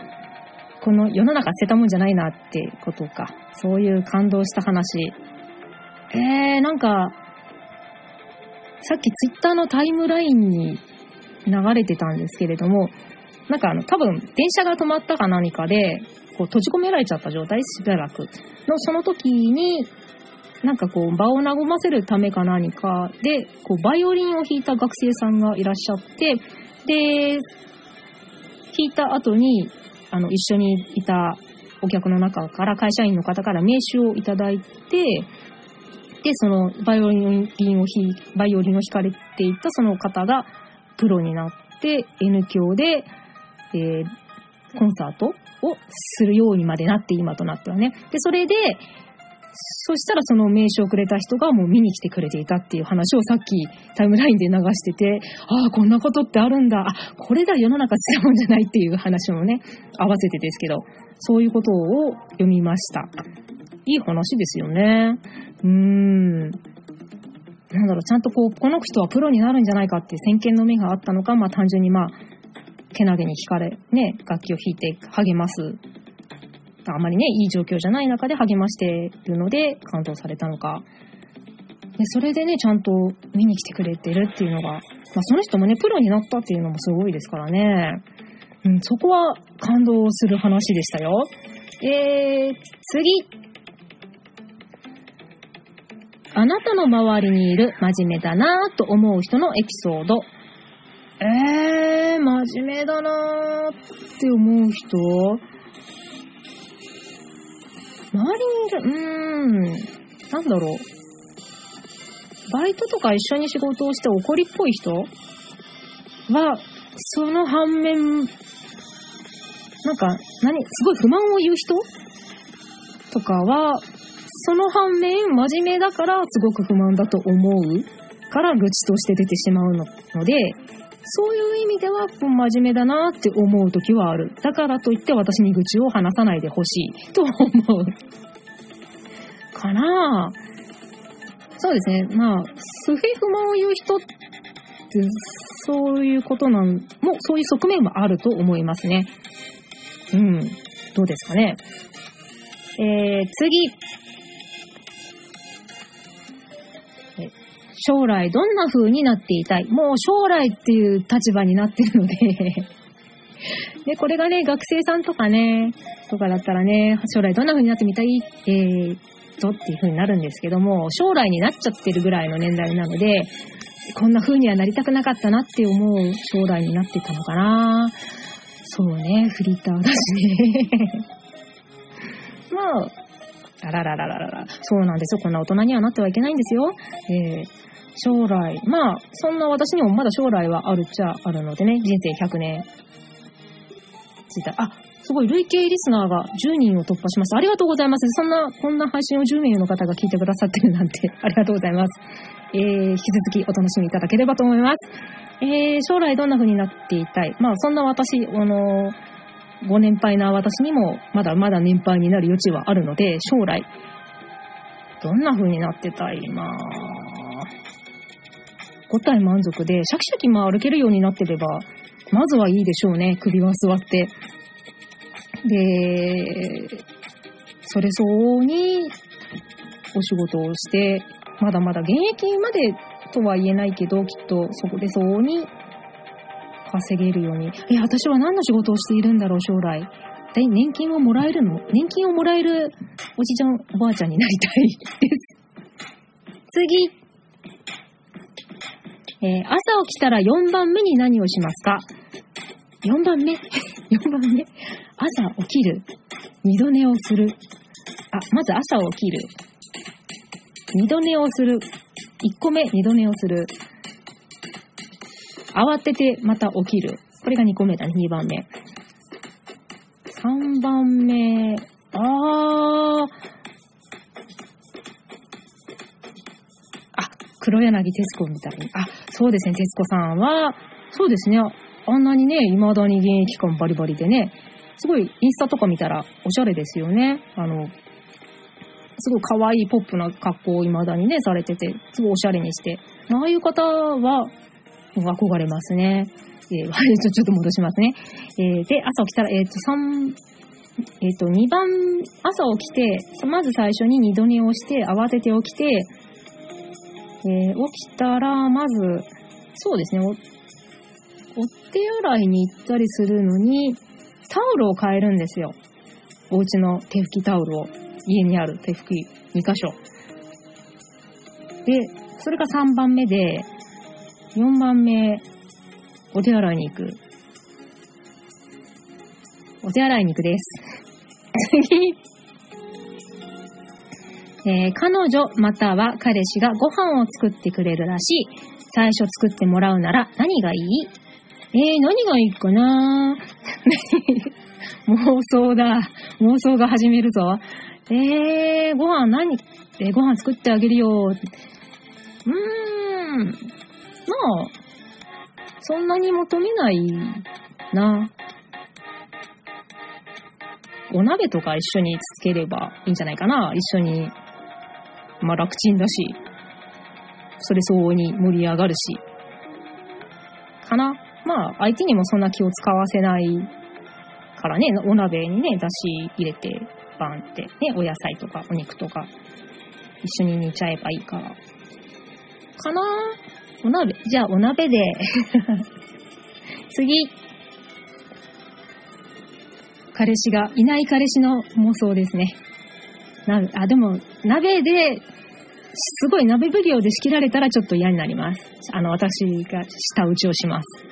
Speaker 1: この世の中捨てたもんじゃないなってことか。そういう感動した話。えー、なんか、さっきツイッターのタイムラインに流れてたんですけれども、なんかあの、多分、電車が止まったか何かで、こう、閉じ込められちゃった状態、しばらく。の、その時に、なんかこう、場を和ませるためか何かで、こう、バイオリンを弾いた学生さんがいらっしゃって、で、弾いた後に、あの、一緒にいたお客の中から、会社員の方から名刺をいただいて、で、その、バイオリンを弾バイオリンを弾かれていたその方が、プロになって、N 教で、えー、コンサートをするようにまでなって今となってはね。で、それで、そしたらその名刺をくれた人がもう見に来てくれていたっていう話をさっきタイムラインで流してて、ああ、こんなことってあるんだ。あ、これだ世の中違うんじゃないっていう話もね、合わせてですけど、そういうことを読みました。いい話ですよね。うーん。なんだろう、ちゃんとこう、この人はプロになるんじゃないかっていう先見の目があったのか、まあ単純にまあ、けなげに弾かれ、ね、楽器を弾いて励ますあまりね、いい状況じゃない中で励ましているので感動されたのか。でそれでね、ちゃんと見に来てくれてるっていうのが、まあ、その人もね、プロになったっていうのもすごいですからね。うん、そこは感動する話でしたよ。えー、次。あなたの周りにいる真面目だなぁと思う人のエピソード。えー、真面目だなぁって思う人？周りにいる、うーん、なんだろう。バイトとか一緒に仕事をして怒りっぽい人？は、その反面、なんか、何、すごい不満を言う人？とかは、その反面、真面目だからすごく不満だと思うから愚痴として出てしまうので、そういう意味では真面目だなって思う時はある。だからといって私に愚痴を話さないでほしいと思う。かなそうですね。まあ、不平不満を言う人って、そういうことなん、もそういう側面もあると思いますね。うん。どうですかね。えー、次。将来どんな風になっていたい？もう将来っていう立場になってるので。で、これがね、学生さんとかね、とかだったらね、将来どんな風になってみたい？えー、とっていう風になるんですけども、将来になっちゃってるぐらいの年代なので、こんな風にはなりたくなかったなって思う将来になってたのかな。そうね、フリーターだしね。まあ、あらららららら。そうなんですよ。こんな大人にはなってはいけないんですよ。えー、将来。まあ、そんな私にもまだ将来はあるっちゃあるのでね、人生100年。ついた。あ、すごい、累計リスナーが10人を突破しました。ありがとうございます。そんな、こんな配信を10名の方が聞いてくださってるなんて、ありがとうございます。えー、引き続きお楽しみいただければと思います。えー、将来どんな風になっていたい？まあ、そんな私、あのご年配な私にも、まだまだ年配になる余地はあるので、将来、どんな風になってたいまあ、5体満足で、シャキシャキも歩けるようになってれば、まずはいいでしょうね。首は座って。で、それ相応にお仕事をして、まだまだ現役までとは言えないけど、きっとそこで相応に稼げるように。え、私は何の仕事をしているんだろう、将来。で、年金をもらえるの？年金をもらえるおじちゃん、おばあちゃんになりたいです。次。えー、朝起きたら4番目に何をしますか ?4 番目 ?4 番目朝起きる。二度寝をする。あ、まず朝起きる。二度寝をする。1個目、二度寝をする。慌ててまた起きる。これが2個目だね、2番目。3番目、あー、あ黒柳徹子みたいに。あ、そうですね、徹子さんは、そうですね、あんなにね、未だに現役感バリバリでね、すごいインスタとか見たらおしゃれですよね。あの、すごい可愛いポップな格好を未だにね、されてて、すごいおしゃれにして。ああいう方は、憧れますね。えー、ちょっと戻しますね。えー、で、朝起きたら、えっ、ー、と、3、えっ、と、2番、朝起きて、まず最初に二度寝をして、慌てて起きて、えー、起きたら、まず、そうですねお、手洗いに行ったりするのに、タオルを変えるんですよ。お家の手拭きタオルを。家にある手拭き2箇所。で、それが3番目で、4番目、お手洗いに行く。お手洗いに行くです。次。えー、彼女または彼氏がご飯を作ってくれるらしい。最初作ってもらうなら何がいい？えー、何がいいかな？妄想だ。妄想が始めるぞ。えー、ご飯何、えー、ご飯作ってあげるよ。うーん。まあ、そんなに求めないな。お鍋とか一緒につければいいんじゃないかな。一緒に。まあ楽ちんだし。それ相応に盛り上がるし。かな。まあ相手にもそんな気を使わせないからね、お鍋にね、だし入れて、バンって、ね、お野菜とかお肉とか一緒に煮ちゃえばいいから。かなお鍋。じゃあお鍋で 次。彼氏がいない彼氏の妄想ですね。な、あ、でも、鍋で、すごい鍋奉行で仕切られたらちょっと嫌になります。あの、私が舌打ちをします。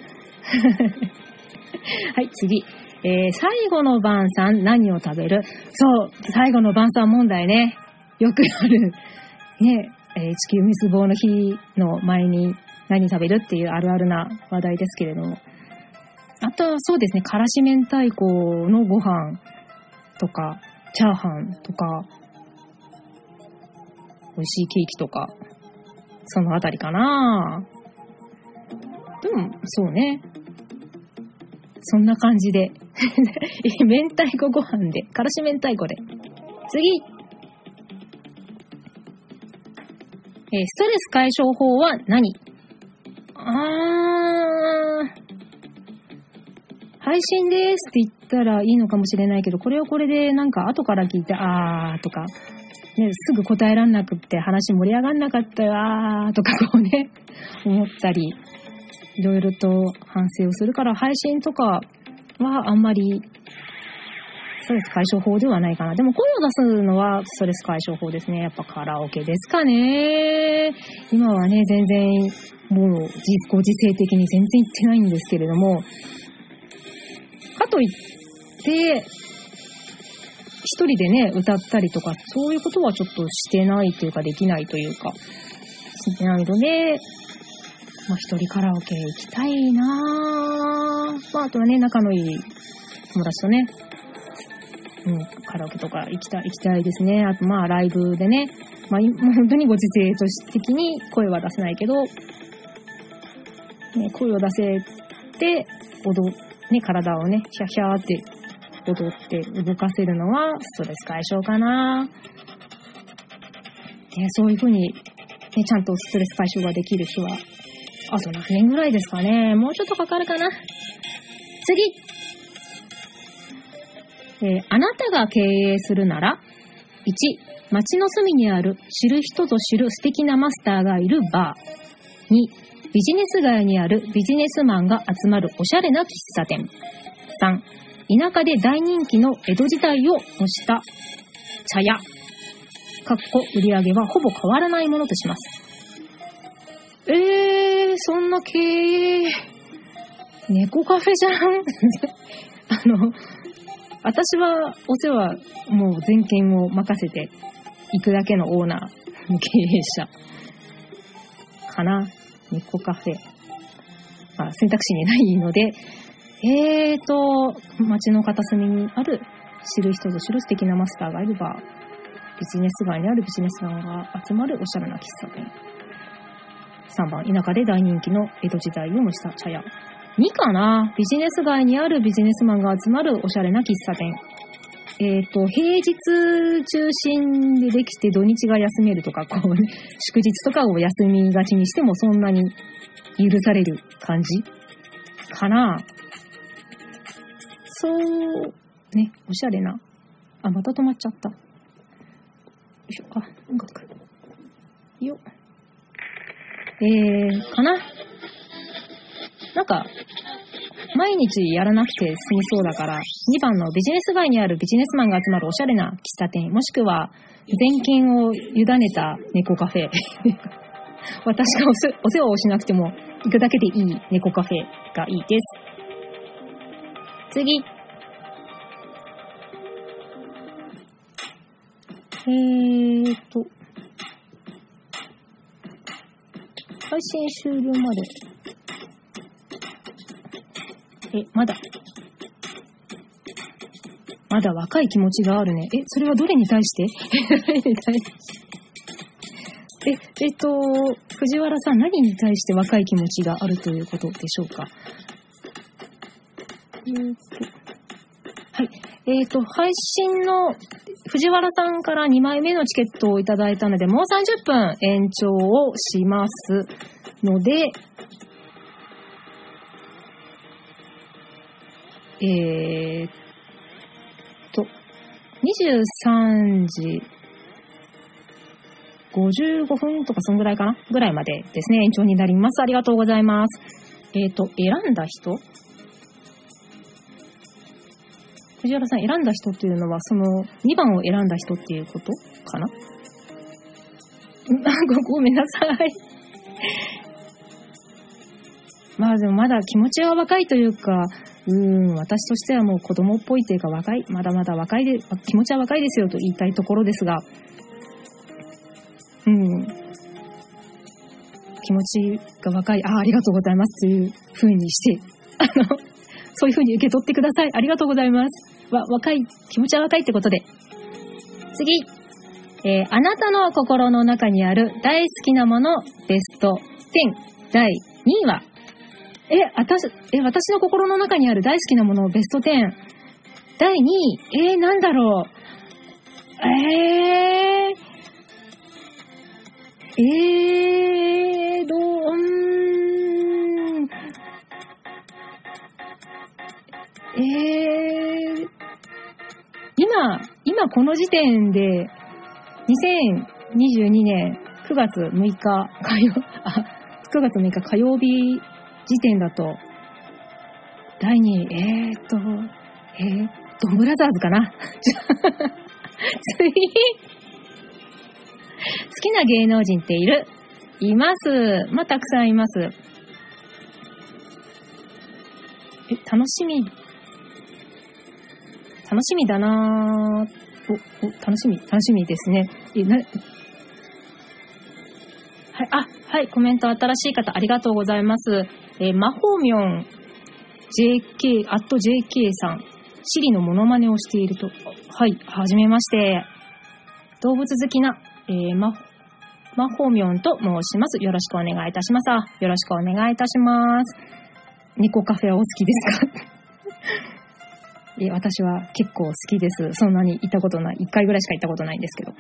Speaker 1: はい、次。えー、最後の晩餐何を食べる？そう、最後の晩餐問題ね。よくある。ね、えー、地球滅亡の日の前に何食べるっていうあるあるな話題ですけれども。あとは、そうですね、からし明太子のご飯とか、チャーハンとか、美味しいケーキとか、そのあたりかなでも、そうね。そんな感じで。明太子ご飯で、からし明太子で。次えー、ストレス解消法は何？あー、配信ですって言ったらいいのかもしれないけど、これをこれでなんか後から聞いて、あーとか、ね、すぐ答えらんなくって話盛り上がんなかったよ、あーとかこうね、思ったり、いろいろと反省をするから、配信とかはあんまりストレス解消法ではないかな。でも声を出すのはストレス解消法ですね。やっぱカラオケですかね。今はね、全然、もう、ご時世的に全然行ってないんですけれども、かといって、一人でね、歌ったりとか、そういうことはちょっとしてないというか、できないというか、してないので、まあ、一人カラオケ行きたいなぁ。まあ、あとはね、仲のいい友達とね、うん、カラオケとか行きたい、行きたいですね。あと、まあ、ライブでね、まあ、本当にご時世として的に声は出せないけど、ね、声を出せて、踊、ね、体をね、ヒャヒャーって踊って動かせるのはストレス解消かな。ね、そういう風に、ね、ちゃんとストレス解消ができる日は、あと何年ぐらいですかね。もうちょっとかかるかな。次えー、あなたが経営するなら、1、街の隅にある知る人ぞ知る素敵なマスターがいるバー。2、ビジネス街にあるビジネスマンが集まるおしゃれな喫茶店。3、田舎で大人気の江戸時代を模した茶屋。かっこ売り上げはほぼ変わらないものとします。えー、そんな経営、猫カフェじゃん あの、私はお世話、もう全権を任せて行くだけのオーナー、経営者かな。猫カフェ。あ、選択肢にないので、えーと、街の片隅にある知る人ぞ知る素敵なマスターがいれば、ビジネス街にあるビジネスマンが集まるおしゃれな喫茶店。3番、田舎で大人気の江戸時代を模した茶屋。2かなビジネス街にあるビジネスマンが集まるおしゃれな喫茶店。えっ、ー、と、平日中心でできて土日が休めるとか、こうね、祝日とかを休みがちにしてもそんなに許される感じかなそう、ね、おしゃれな。あ、また止まっちゃった。よいしょ、あ、音楽。よえー、かななんか、毎日やらなくて済みそうだから、2番のビジネス街にあるビジネスマンが集まるおしゃれな喫茶店、もしくは、全金を委ねた猫カフェ。私がお世話をしなくても行くだけでいい猫カフェがいいです。次。えーと。配信終了まで。え、まだ？まだ若い気持ちがあるね。え、それはどれに対して？え、えっと、藤原さん、何に対して若い気持ちがあるということでしょうか？えー、っと、はい。えー、っと、配信の藤原さんから2枚目のチケットをいただいたので、もう30分延長をしますので、えー、っと、23時55分とかそんぐらいかなぐらいまでですね、延長になります。ありがとうございます。えっ、と、選んだ人？藤原さん、選んだ人っていうのは、その2番を選んだ人っていうことかな？ごめんなさいまあでもまだ気持ちは若いというか、うん、私としてはもう子供っぽいというか若い、まだまだ若いで、気持ちは若いですよと言いたいところですが、うん。気持ちが若い、ああ、ありがとうございますという風にして、あの、そういう風に受け取ってください。ありがとうございます。わ、若い、気持ちは若いってことで。次。えー、あなたの心の中にある大好きなものベスト10第2位はえ、私、え、私の心の中にある大好きなものをベスト10第2位えー、なんだろう。えー、えー、どう、ん。えー、今、今この時点で、2022年9月6日火曜、あ、9月6日火曜日時点だと、第2位、えーと、えー、ドンブラザーズかな？次好きな芸能人っている？います。まあ、たくさんいます。え、楽しみ。楽しみだなぁ。お、お、楽しみ、楽しみですね。え、な、はい、あ、はい、コメント新しい方ありがとうございます。えー、マホミョン JK、アット JK さん。シリのモノマネをしていると。はい、はじめまして。動物好きなえー、ま、まほみょんと申します。よろしくお願いいたします。よろしくお願いいたします。猫カフェはお好きですか？え私は結構好きです。そんなに行ったことない。1回ぐらいしか行ったことないんですけど。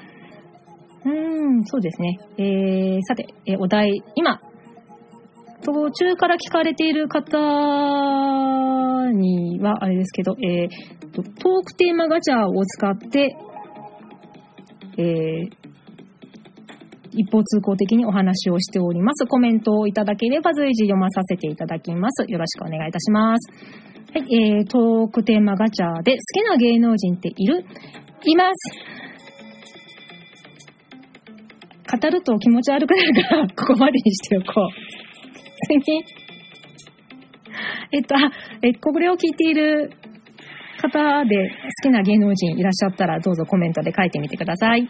Speaker 1: うーん、そうですね。えー、さて、えお題、今、途中から聞かれている方には、あれですけど、えー、トークテーマガチャを使って、えー、一方通行的にお話をしております。コメントをいただければ随時読まさせていただきます。よろしくお願いいたします。はい、えー、トークテーマガチャで好きな芸能人っている？います。語ると気持ち悪くなるから、ここまでにしておこう。次。えっと、あ、え、これを聞いている方で好きな芸能人いらっしゃったら、どうぞコメントで書いてみてください。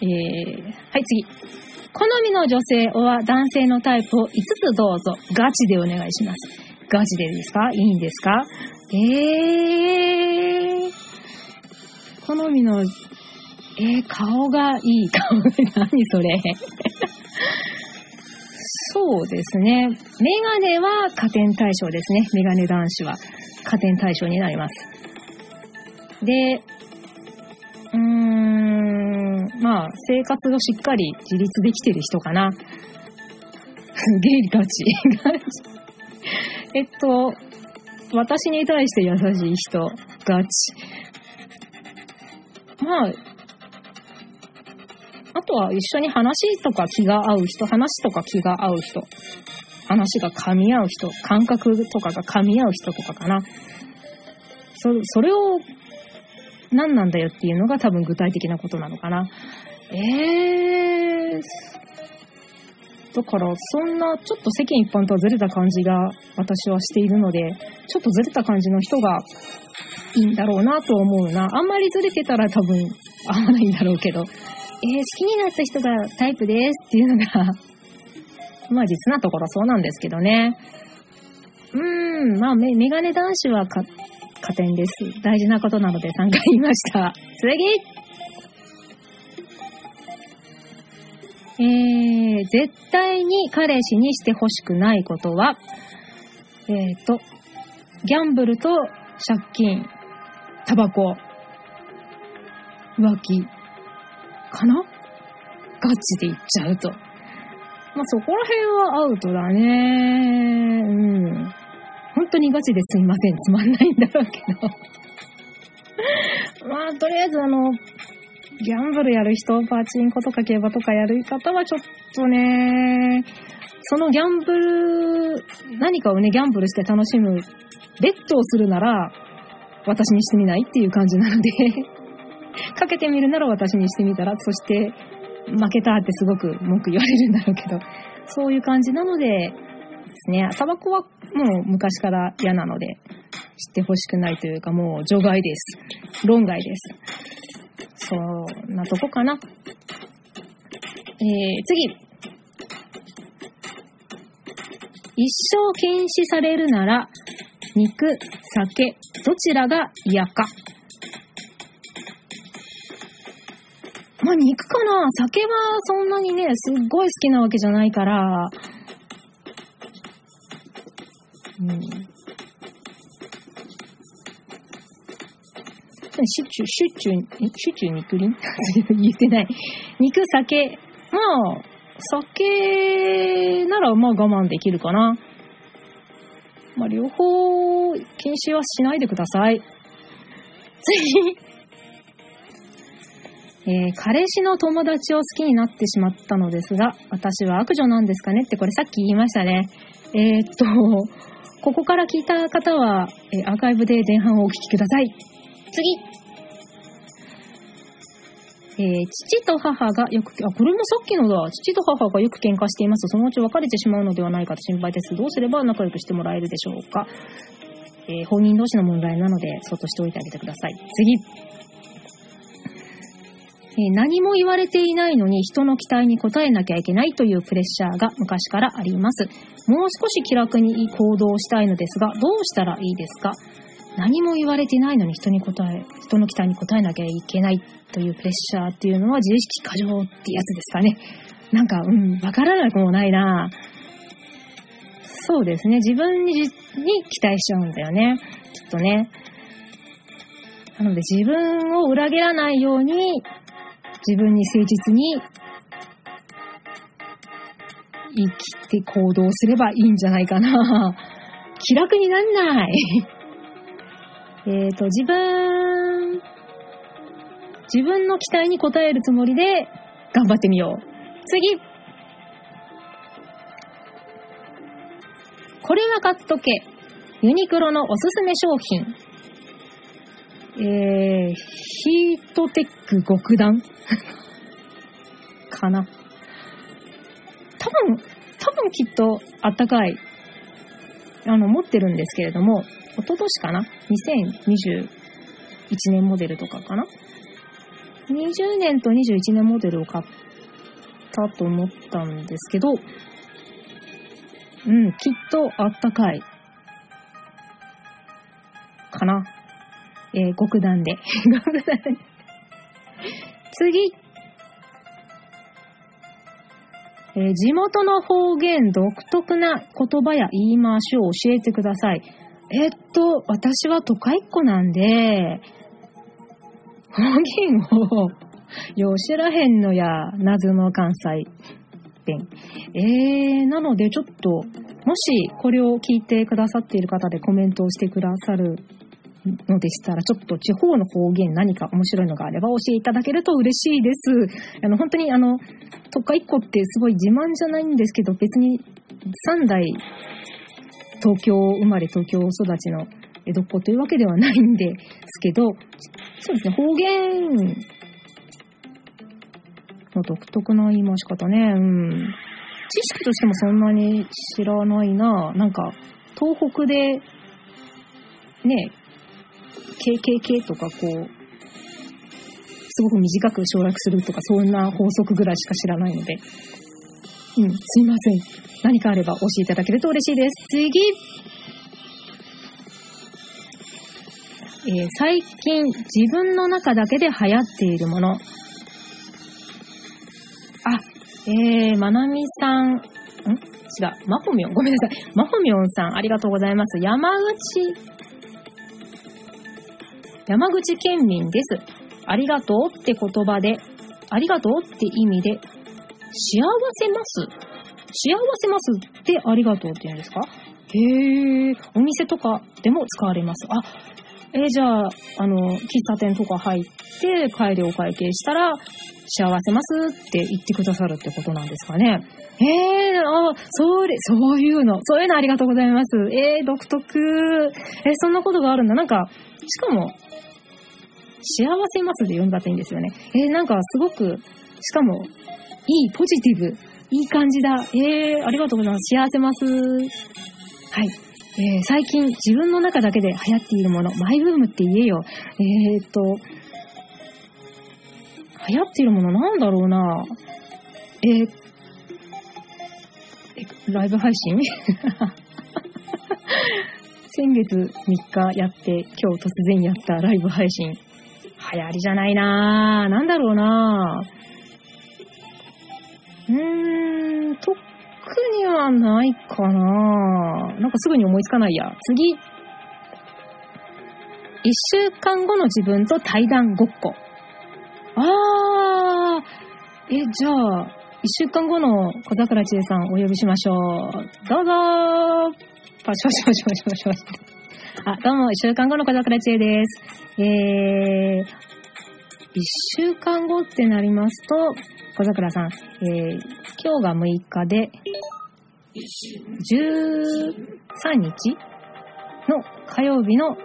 Speaker 1: えー、はい、次。好みの女性は男性のタイプを5つどうぞ。ガチでお願いします。ガチでですか？いいんですか？えー、好みの、えー、顔がいい。顔が、何それ？そうですね。メガネは加点対象ですね。メガネ男子は加点対象になります。で、うーん、まあ、生活をしっかり自立できてる人かな。すげえガチ。ガチ。えっと、私に対して優しい人、ガチ。ま、あとは一緒に話とか気が合う人、話とか気が合う人。話が噛み合う人、感覚とかが噛み合う人とかかな。そそれを何なんだよっていうのが多分具体的なことなのかな。えー、だから、そんな、ちょっと世間一般とはずれた感じが私はしているので、ちょっとずれた感じの人がいいんだろうなと思うな。あんまりずれてたら多分合わないんだろうけど、えー、好きになった人がタイプですっていうのが まあ実なところそうなんですけどね。うーん、まあメメガネ男子はか加点です。大事なことなので3回言いました。次えー、絶対に彼氏にしてほしくないことは、えっ、ー、と、ギャンブルと借金、タバコ、浮気、かな？ガチで言っちゃうと。まあ、そこら辺はアウトだね。うん。本当にガチですいません。つまんないんだろうけど。まあ、とりあえずあの、ギャンブルやる人、パチンコとか競馬とかやる方はちょっとね、そのギャンブル、何かをね、ギャンブルして楽しむ、ベットをするなら、私にしてみないっていう感じなのでかけてみるなら私にしてみたら、そして、負けたってすごく文句言われるんだろうけど、そういう感じなので、ですね、タバコはもう昔から嫌なので、知ってほしくないというかもう除外です。論外です。そんなとこかな。えー、次。一生禁止されるなら、肉、酒、どちらが嫌か。まあ、肉かな？酒はそんなにね、すっごい好きなわけじゃないから、うん。シチュー、シチュー、シチュー肉林？言ってない。肉、酒。まあ、酒ならまあ我慢できるかな。まあ両方禁止はしないでください。次。えー、彼氏の友達を好きになってしまったのですが、私は悪女なんですかねってこれさっき言いましたね。えー、っと、ここから聞いた方は、えー、アーカイブで前半をお聞きください。次。え、父と母がよく、あ、これもさっきのだ。父と母がよく喧嘩しています。そのうち別れてしまうのではないかと心配です。どうすれば仲良くしてもらえるでしょうか。え、本人同士の問題なので、そっとしておいてあげてください。次。え、何も言われていないのに人の期待に応えなきゃいけないというプレッシャーが昔からあります。もう少し気楽に行動したいのですが、どうしたらいいですか？何も言われてないのに人に答え、人の期待に応えなきゃいけないというプレッシャーっていうのは自意識過剰ってやつですかね。なんか、うん、わからなくもないなそうですね。自分にに期待しちゃうんだよね。きっとね。なので自分を裏切らないように、自分に誠実に生きて行動すればいいんじゃないかな。気楽になんない。えっ、と、自分、自分の期待に応えるつもりで頑張ってみよう。次これは買っとけ。ユニクロのおすすめ商品。えー、ヒートテック極暖かな。多分、多分きっとあったかい、あの、持ってるんですけれども、一昨年かな ?2021 年モデルとかかな ?20 年と21年モデルを買ったと思ったんですけど、うん、きっとあったかい。かな。えー、極暖で。極暖で。次。えー、地元の方言独特な言葉や言い回しを教えてください。えっと、私は都会っ子なんで、方言を、よう知らへんのや、謎の関西弁。えー、なのでちょっと、もしこれを聞いてくださっている方でコメントをしてくださるのでしたら、ちょっと地方の方言何か面白いのがあれば教えていただけると嬉しいです。あの、本当にあの、都会っ子ってすごい自慢じゃないんですけど、別に3代東京生まれ東京育ちの江戸っ子というわけではないんですけど、そうですね、方言の独特な言い回し方ね。うん。知識としてもそんなに知らないな。なんか、東北で、ね、KKK とかこう、すごく短く省略するとか、そんな法則ぐらいしか知らないので。うん、すいません。何かあれば教えていただけると嬉しいです。次。えー、最近自分の中だけで流行っているもの。あ、えー、まなみさん、ん？違う、まほみょん。ごめんなさい。まほみょんさん、ありがとうございます。山口、山口県民です。ありがとうって言葉で、ありがとうって意味で、幸せます幸せますってありがとうって言うんですか？へえ、お店とかでも使われます。あ、え、じゃあ、あの、喫茶店とか入って、帰りお会計したら、幸せますって言ってくださるってことなんですかね。えー、あ、それ、そういうの、そういうのありがとうございます。えー、独特。えー、そんなことがあるんだ。なんか、しかも、幸せますで読んだっていいんですよね。えー、なんかすごく、しかも、いい、ポジティブ、いい感じだ。えー、ありがとうございます。幸せます。はい。えー、最近自分の中だけで流行っているもの、マイブームって言えよ。えー、っと、流行っているものなんだろうなえー、え、ライブ配信？先月3日やって、今日突然やったライブ配信。流行りじゃないなぁ。なんだろうなぁ。うーん、特にはないかななんかすぐに思いつかないや。次。一週間後の自分と対談ごっこ。あー。え、じゃあ、一週間後の小桜千恵さんお呼びしましょう。どうぞパシャパシャパシャパシャパシャ。あ、どうも、一週間後の小桜千恵です。えー、一週間後ってなりますと、小桜さん、えー、今日が6日で、13日の火曜日の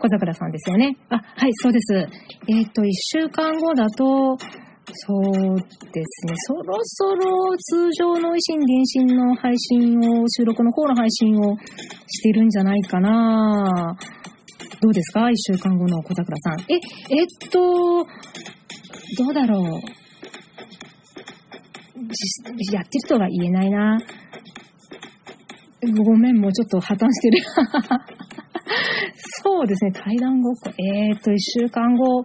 Speaker 1: 小桜さんですよね。あ、はい、そうです。えっ、ー、と、1週間後だと、そうですね、そろそろ通常の維新電信の配信を、収録の方の配信をしてるんじゃないかなどうですか ?1 週間後の小桜さん。え、えっと、どうだろう。やってるとは言えないな。ごめん、もうちょっと破綻してる。そうですね、対談ごっこ。えーと、一週間後、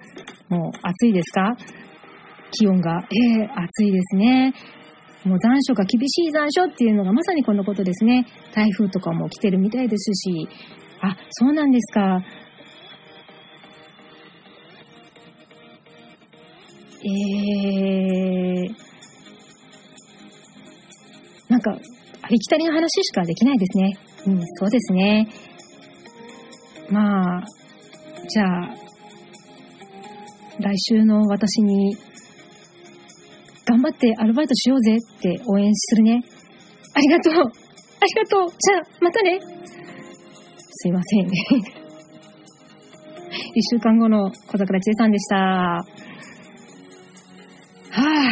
Speaker 1: もう暑いですか？気温が。えー、暑いですね。もう残暑が厳しい残暑っていうのがまさにこのことですね。台風とかも来てるみたいですし。あ、そうなんですか。えー、なんか、ありきたりの話しかできないですね。うん、そうですね。まあ、じゃあ、来週の私に、頑張ってアルバイトしようぜって応援するね。ありがとうありがとうじゃあ、またねすいません。一週間後の小桜千恵さんでした。はぁ、あ、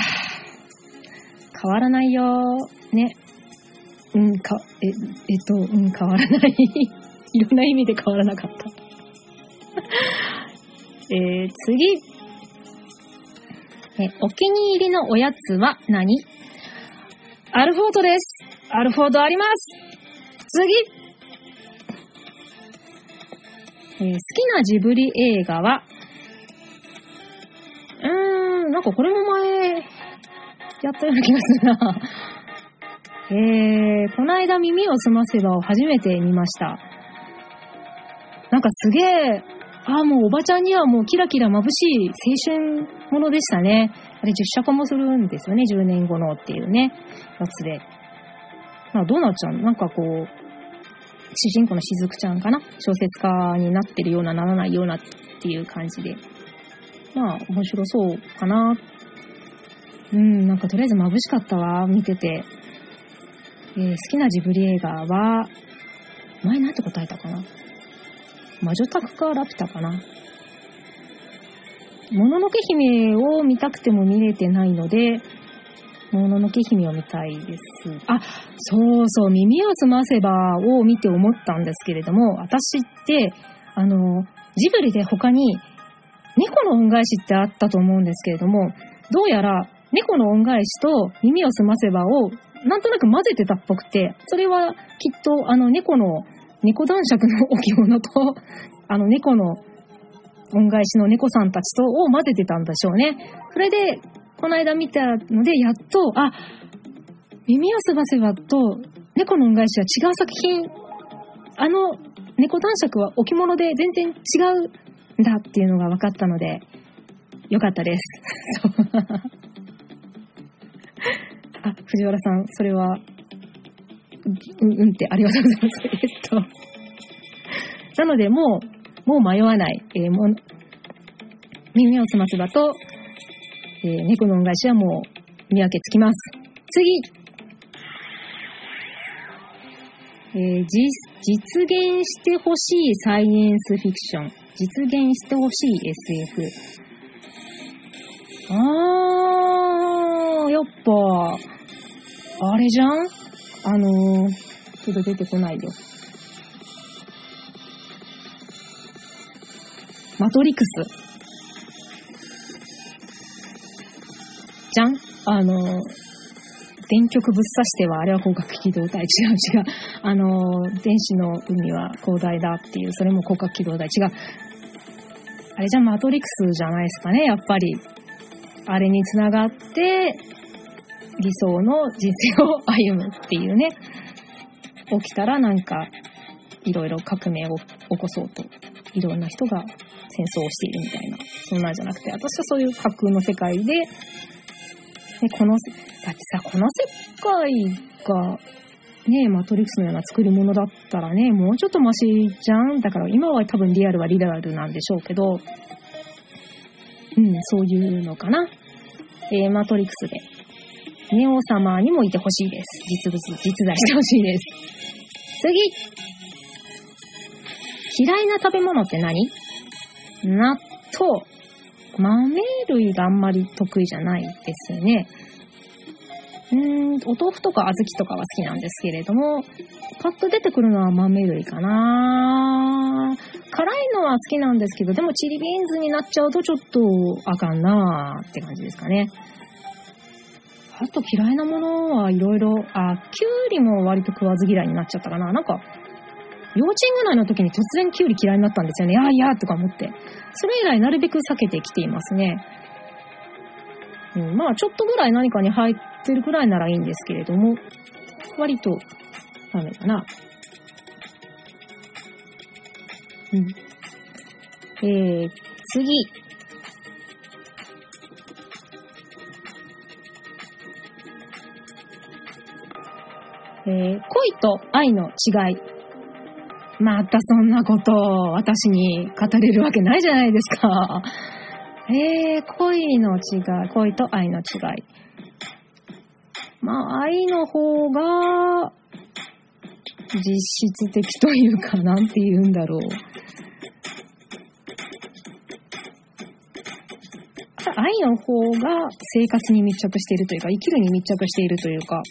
Speaker 1: 変わらないよ。ね。うん、か、え、えっと、うん、変わらない。いろんな意味で変わらなかった。えー、次。え、お気に入りのおやつは何？アルフォートです。アルフォートあります。次。えー、好きなジブリ映画は、うーん、なんかこれも前、やったような気がするな。えー、この間耳を澄ませばを初めて見ました。なんかすげえ、ああ、もうおばちゃんにはもうキラキラ眩しい青春ものでしたね。あれ実写化もするんですよね、10年後のっていうね、やつで。まあ、どうなっちゃうの？なんかこう、主人公のしずくちゃんかな？小説家になってるような、ならないようなっていう感じで。まあ、面白そうかな。うん、なんかとりあえず眩しかったわ、見てて。えー好きなジブリ映画は、前なんて答えたかな？魔女宅かラピュタかな？もののけ姫を見たくても見れてないので、もののけ姫を見たいです。あ、そうそう、耳をすませばを見て思ったんですけれども、私って、あの、ジブリで他に猫の恩返しってあったと思うんですけれども、どうやら猫の恩返しと耳をすませばをなんとなく混ぜてたっぽくて、それはきっとあの猫の、猫男爵の置物と、あの猫の恩返しの猫さんたちとを混ぜてたんでしょうね。それで、この間見たので、やっと、あ、耳をすませばと猫の恩返しは違う作品。あの猫男爵は置物で全然違うんだっていうのが分かったので、よかったです。あ、藤原さん、それは、うん、うんってありがとうございます。えっと。なので、もう、もう迷わない。えーもう、耳をすませばと、えー猫の恩返しはもう見分けつきます。次えー実実現してほしいサイエンスフィクション。実現してほしい SF。あー、やっぱ、あれじゃん？あのー、ちょっと出てこないよ。マトリックス。じゃん？あの、電極ぶっ刺しては、あれは広角機動隊。違う違う。あの、電子の海は広大だっていう、それも広角機動隊。違う。あれじゃマトリクスじゃないですかね、やっぱり。あれにつながって、理想の人生を歩むっていうね。起きたらなんか、いろいろ革命を起こそうと、いろんな人が戦争をしているみたいな。そんなんじゃなくて、私はそういう架空の世界で、ね、この、だってさ、この世界が、ね、マトリックスのような作り物だったらね、もうちょっとマシじゃんだから今は多分リアルはリアルなんでしょうけど、うん、そういうのかな。えーマトリックスで。ネオ様にもいてほしいです。実物、実在してほしいです。次嫌いな食べ物って何？納豆。豆類があんまり得意じゃないですね。うーん、お豆腐とか小豆とかは好きなんですけれども、パッと出てくるのは豆類かな辛いのは好きなんですけど、でもチリビーンズになっちゃうとちょっとあかんなーって感じですかね。あと嫌いなものはいろいろ、あ、キュウリも割と食わず嫌いになっちゃったかな。なんか、幼稚園ぐらいの時に突然キュウリ嫌いになったんですよね。あいやとか思って。それ以来なるべく避けてきていますね。うん、まあちょっとぐらい何かに入ってるぐらいならいいんですけれども、割とダメだな。うん。えー、次。えー、恋と愛の違い。またそんなことを私に語れるわけないじゃないですか。えー、恋の違い、恋と愛の違い。まあ、愛の方が、実質的というか、なんて言うんだろう。愛の方が生活に密着しているというか、生きるに密着しているというか、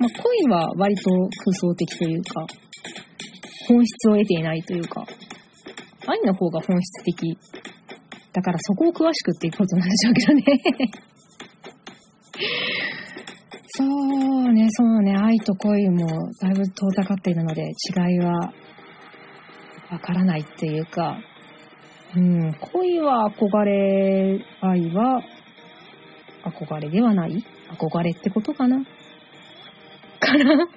Speaker 1: まあ、恋は割と空想的というか、本質を得ていないというか、愛の方が本質的。だからそこを詳しくっていうことなんでしょうけどね。そうね、そうね、愛と恋もだいぶ遠ざかっているので、違いはわからないっていうか、うん、恋は憧れ、愛は憧れではない？憧れってことかな？かな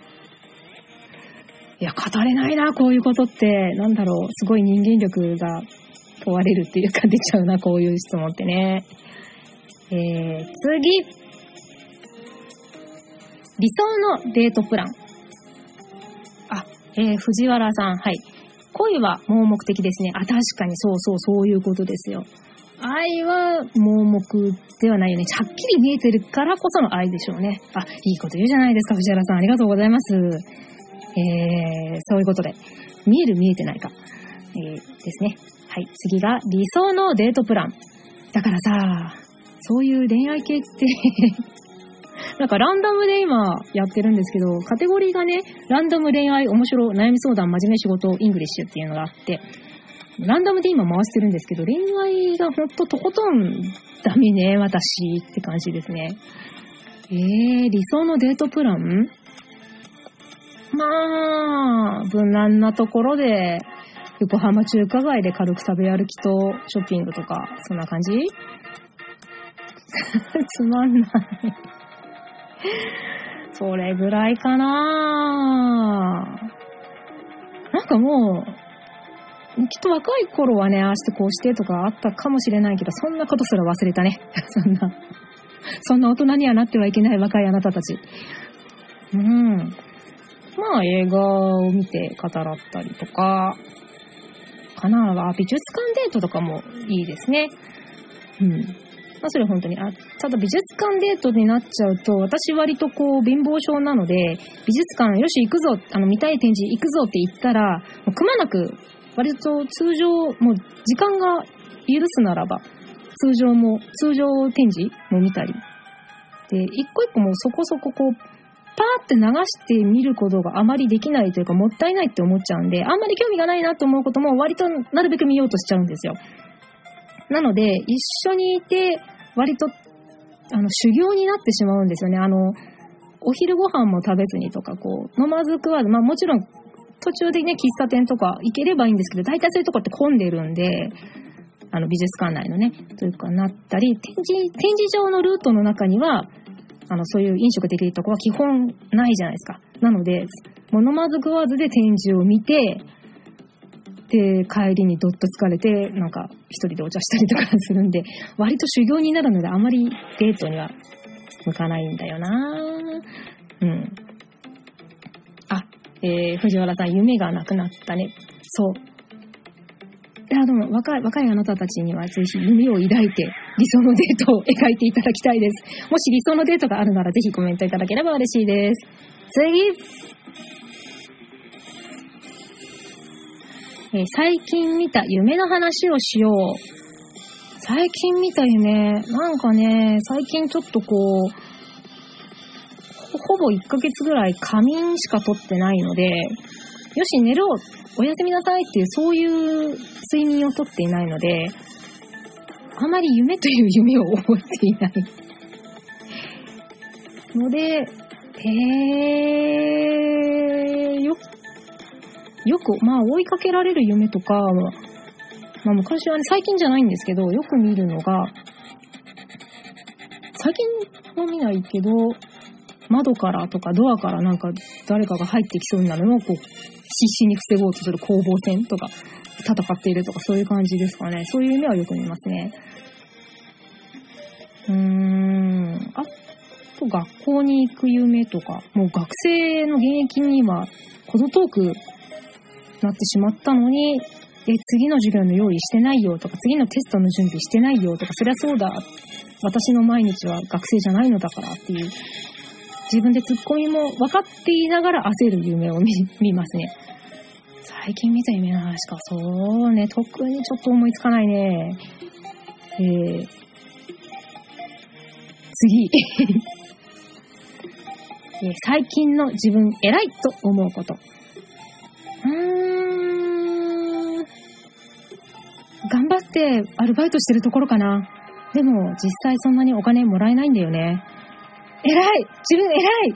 Speaker 1: いや、語れないな、こういうことって。なんだろう、すごい人間力が問われるっていうか出ちゃうな、こういう質問ってね。えー、次。理想のデートプラン。あ、えー、藤原さん、はい。恋は盲目的ですね。あ、確かにそうそう、そういうことですよ。愛は盲目ではないよね。はっきり見えてるからこその愛でしょうね。あ、いいこと言うじゃないですか、藤原さん。ありがとうございます。えー、そういうことで。見える見えてないか。えー、ですね。はい。次が理想のデートプラン。だからさ、そういう恋愛系って なんかランダムで今やってるんですけど、カテゴリーがね、ランダム恋愛、面白、悩み相談、真面目仕事、 English っていうのがあって、ランダムで今回してるんですけど、恋愛がほんととことんダメね、私って感じですね。えー、理想のデートプラン？まあ、無難なところで、横浜中華街で軽く食べ歩きとショッピングとか、そんな感じ？つまんないそれぐらいかななんかもう、きっと若い頃はね、ああしてこうしてとかあったかもしれないけど、そんなことすら忘れたね。そんな、そんな大人にはなってはいけない若いあなたたち。うん。まあ映画を見て語らったりとか、かな美術館デートとかもいいですね。うん。まあそれ本当に。あ、ただ美術館デートになっちゃうと、私割とこう貧乏症なので、美術館よし行くぞ、あの見たい展示行くぞって言ったら、もうくまなく割と通常、もう時間が許すならば、通常も、通常展示も見たり。で、一個一個もそこそここう、パーって流して見ることがあまりできないというか、もったいないって思っちゃうんで、あんまり興味がないなと思うことも割となるべく見ようとしちゃうんですよ。なので、一緒にいて、割と、あの、修行になってしまうんですよね。あの、お昼ご飯も食べずにとか、こう、飲まず食わず、まあもちろん途中でね、喫茶店とか行ければいいんですけど、大体そういうとこって混んでるんで、あの、美術館内のね、というかなったり、展示、展示場のルートの中には、あの、そういう飲食できるとこは基本ないじゃないですか。なので、も飲まず食わずで展示を見て、で、帰りにどっと疲れて、なんか、一人でお茶したりとかするんで、割と修行になるので、あまりデートには向かないんだよなうん。あえー、藤原さん、夢がなくなったね。そう。いや、でも、若い、若いあなたたちには、ぜひ夢を抱いて、理想のデートを描いていただきたいです。もし理想のデートがあるなら、ぜひコメントいただければ嬉しいです。次えー、最近見た夢の話をしよう。最近見た夢、なんかね、最近ちょっとこう、ほぼ1ヶ月ぐらい仮眠しか取ってないので、よし、寝ろおやすみなさいっていう、そういう睡眠をとっていないので、あまり夢という夢を覚えていないので、へー、よ、よく、まあ追いかけられる夢とか、まあ昔はね、最近じゃないんですけど、よく見るのが、最近は見ないけど、窓からとかドアからなんか誰かが入ってきそうになるのをこう必死に防ごうとする攻防戦とか戦っているとかそういう感じですかね。そういう夢はよく見ますね。うーん。あと学校に行く夢とか、もう学生の現役には程遠くなってしまったのに、え、次の授業の用意してないよとか、次のテストの準備してないよとか、そりゃそうだ。私の毎日は学生じゃないのだからっていう自分でツッコミも分かっていながら焦る夢を見 見ますね。最近見た夢の話か。そうね、特にちょっと思いつかないね。えー、次。最近の自分偉いと思うこと。うーん。頑張ってアルバイトしてるところかな。でも実際そんなにお金もらえないんだよね。偉い自分偉い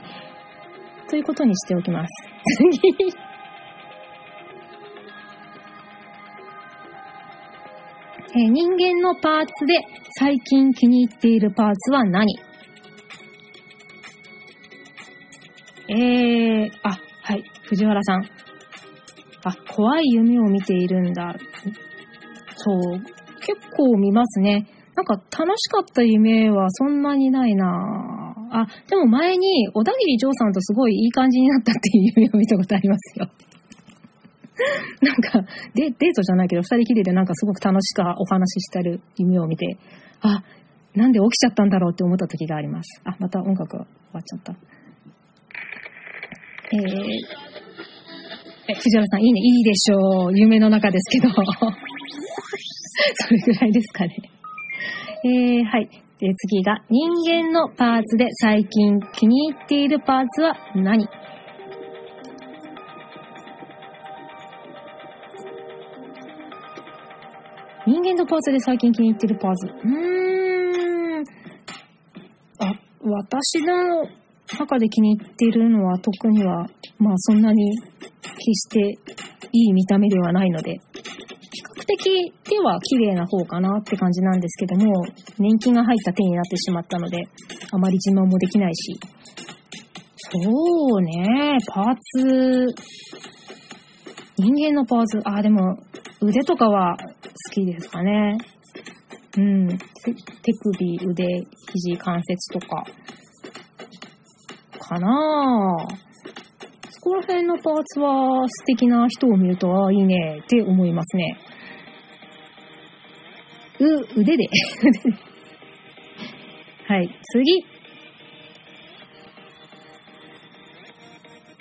Speaker 1: ということにしておきます。次。え人間のパーツで最近気に入っているパーツは何？えー、あ、はい、藤原さん。あ、怖い夢を見ているんだ。そう、結構見ますね。なんか楽しかった夢はそんなにないなあ、でも前に小田切丈さんとすごいいい感じになったっていう夢を見たことありますよ。なんか、デデートじゃないけど、二人きりでなんかすごく楽しくお話ししてる夢を見て、あ、なんで起きちゃったんだろうって思った時があります。あ、また音楽が終わっちゃった。えー、え、藤原さん、いいね、いいでしょう。夢の中ですけど。それぐらいですかね。えー、はい。で、次が、人間のパーツで最近気に入っているパーツは何？人間のパーツで最近気に入ってるパーツ。うーん。あ、私の中で気に入っているのは特には、まあそんなに決していい見た目ではないので、的では綺麗な方かなって感じなんですけども、年金が入った手になってしまったので、あまり自慢もできないし。そうね、パーツ、人間のパーツ、あ、でも、腕とかは好きですかね。うん。手首、腕、肘、関節とか。かなぁ。そこら辺のパーツは素敵な人を見ると、ああ、いいねって思いますね。う、腕で。はい、次。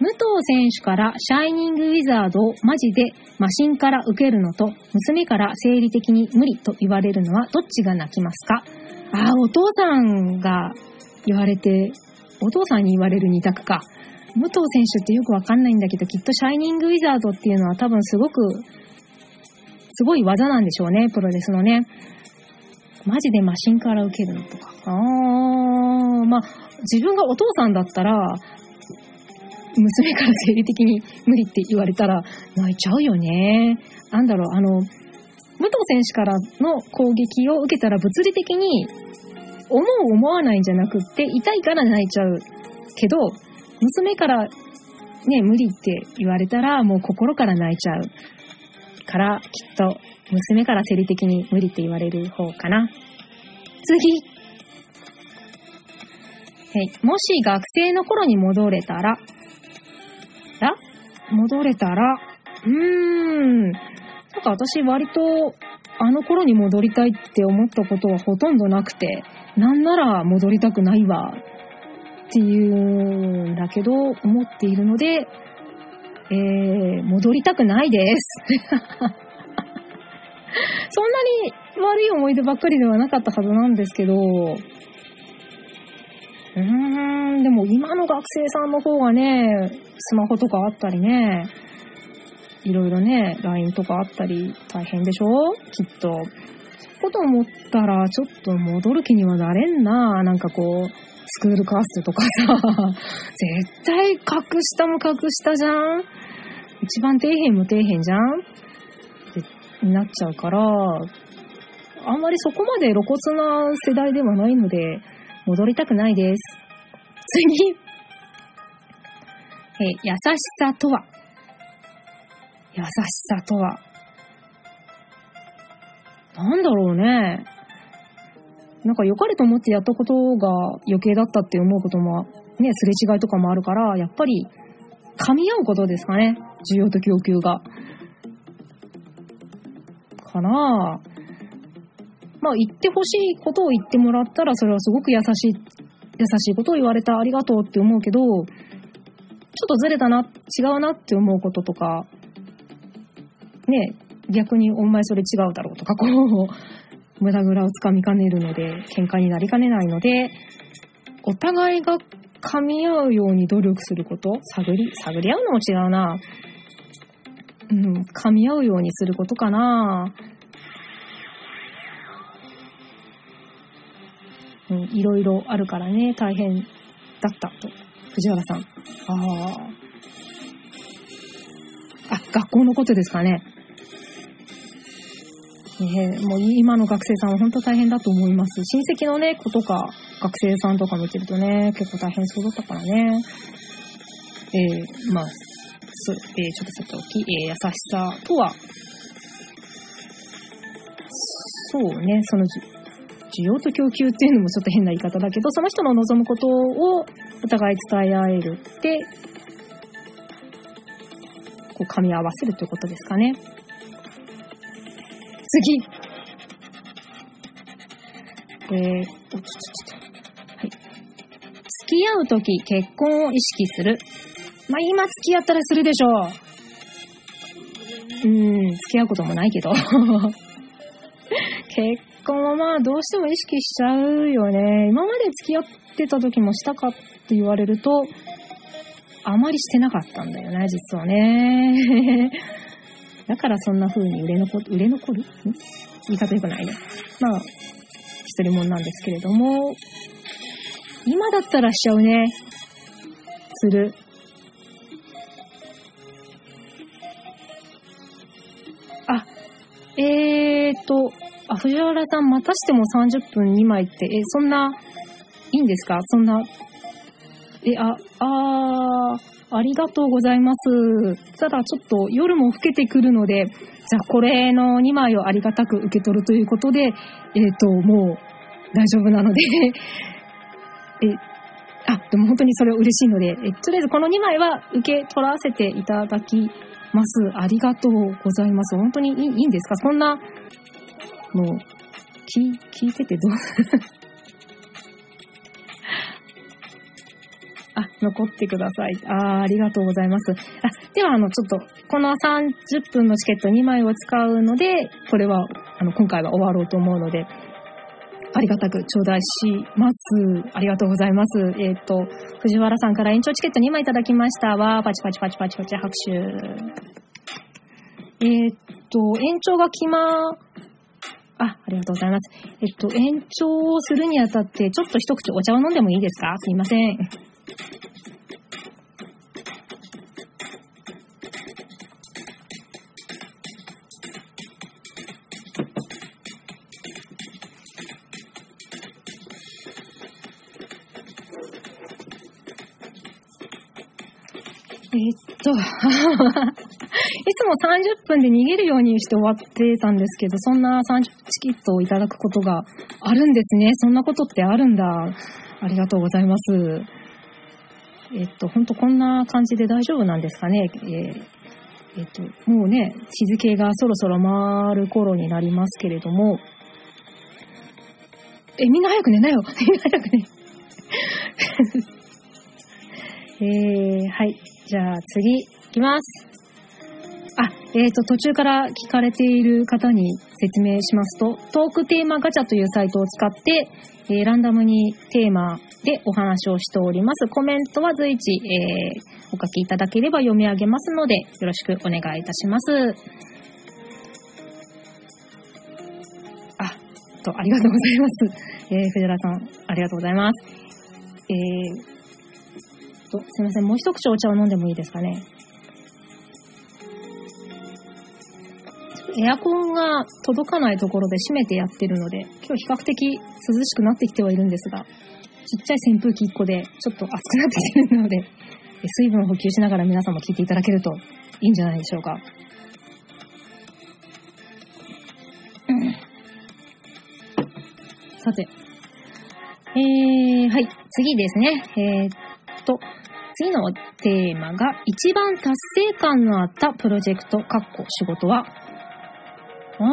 Speaker 1: 武藤選手からシャイニングウィザードをマジでマシンから受けるのと、娘から生理的に無理と言われるのはどっちが泣きますか？ああ、お父さんが言われて、お父さんに言われる二択か。武藤選手ってよくわかんないんだけど、きっとシャイニングウィザードっていうのは多分すごくすごい技なんでしょうね、プロレスのね。マジでマシンから受けるのとか。あー、まあ、自分がお父さんだったら、娘から生理的に無理って言われたら泣いちゃうよね。なんだろう、あの、武藤選手からの攻撃を受けたら物理的に思う思わないんじゃなくって痛いから泣いちゃうけど、娘からね、無理って言われたらもう心から泣いちゃう。から、きっと、娘から生理的に無理って言われる方かな。次。はい。もし学生の頃に戻れたら、ら戻れたら、うーん。なんか私割と、あの頃に戻りたいって思ったことはほとんどなくて、なんなら戻りたくないわ、っていうんだけど、思っているので、えー、戻りたくないです。そんなに悪い思い出ばっかりではなかったはずなんですけど、うーん、でも今の学生さんの方がね、スマホとかあったりね、いろいろね、LINE とかあったり大変でしょ？きっと。こと思ったら、ちょっと戻る気にはなれんな。なんかこう、スクールカーストとかさ、絶対格下も格下じゃん一番底辺も底辺じゃんってなっちゃうから、あんまりそこまで露骨な世代ではないので、戻りたくないです。次。え、優しさとは？優しさとは？なんだろうね。なんか良かれと思ってやったことが余計だったって思うことも、ね、すれ違いとかもあるから、やっぱり噛み合うことですかね。需要と供給が。かなぁ。まあ言ってほしいことを言ってもらったら、それはすごく優しい、優しいことを言われたありがとうって思うけど、ちょっとずれたな、違うなって思うこととか、ね、逆にお前それ違うだろうとか、こう、無駄蔵をつかみかねるので、喧嘩になりかねないので、お互いが噛み合うように努力すること探り、探り合うのも違うな。うん、噛み合うようにすることかな。うん、いろいろあるからね、大変だったと。藤原さん。ああ。あ、学校のことですかね。ねもう今の学生さんは本当大変だと思います。親戚のね、子とか、学生さんとか見てるとね、結構大変そうだったからね。えー、まあ、す、えー、ちょっとさておき、えー、優しさとは、そうね、その需要と供給っていうのもちょっと変な言い方だけど、その人の望むことをお互い伝え合えるってこう噛み合わせるということですかね。次。えー、おちょちょちょはい。付き合うとき結婚を意識する。まあ、今付き合ったらするでしょう。うん、付き合うこともないけど。結婚はまあどうしても意識しちゃうよね。今まで付き合ってた時もしたかって言われると、あまりしてなかったんだよね、実はね。だからそんな風に売れ残、売れ残る？言い方良くないね。まあ、一人もんなんですけれども、今だったらしちゃうね。する。あ、えーと、あ、藤原さん、またしても30分2枚って、え、そんな、いいんですか？そんな、え、あ、あー、ありがとうございます。ただちょっと夜も更けてくるので、じゃあこれの2枚をありがたく受け取るということで、えっ、ー、と、もう大丈夫なので え、あ、でも本当にそれ嬉しいので、えとりあえずこの2枚は受け取らせていただきます。ありがとうございます。本当にいいんですか？そんな、もう、聞、聞いててどう？あ、残ってください。ああありがとうございます。あ、では、あの、ちょっと、この30分のチケット2枚を使うので、これは、あの、今回は終わろうと思うので、ありがたく頂戴します。ありがとうございます。えっ、ー、と、藤原さんから延長チケット2枚いただきましたわ。パチパチパチパチパチ拍手。えっ、ー、と、延長が決ま、あ、ありがとうございます。えっと、延長をするにあたって、ちょっと一口お茶を飲んでもいいですか？すいません。えっと、いつも30分で逃げるようにして終わってたんですけど、そんな30チキットをいただくことがあるんですね。そんなことってあるんだ。ありがとうございます。えっと、ほんとこんな感じで大丈夫なんですかね。えー、えっと、もうね、日付がそろそろ回る頃になりますけれども、え、みんな早く寝なよ。みんな早く寝。えー、はい。じゃあ次、いきます。えっ、ー、と、途中から聞かれている方に説明しますと、トークテーマガチャというサイトを使って、えー、ランダムにテーマでお話をしております。コメントは随時、えー、お書きいただければ読み上げますので、よろしくお願いいたします。あ、と、ありがとうございます。えー、藤原さん、ありがとうございます。えー、と、すいません、もう一口お茶を飲んでもいいですかね？エアコンが届かないところで閉めてやってるので、今日比較的涼しくなってきてはいるんですが、ちっちゃい扇風機1個でちょっと暑くなってきてるので、水分補給しながら皆さんも聞いていただけるといいんじゃないでしょうか。さて、えー、はい、次ですね。えー、っと、次のテーマが、一番達成感のあったプロジェクト、かっこ仕事はあー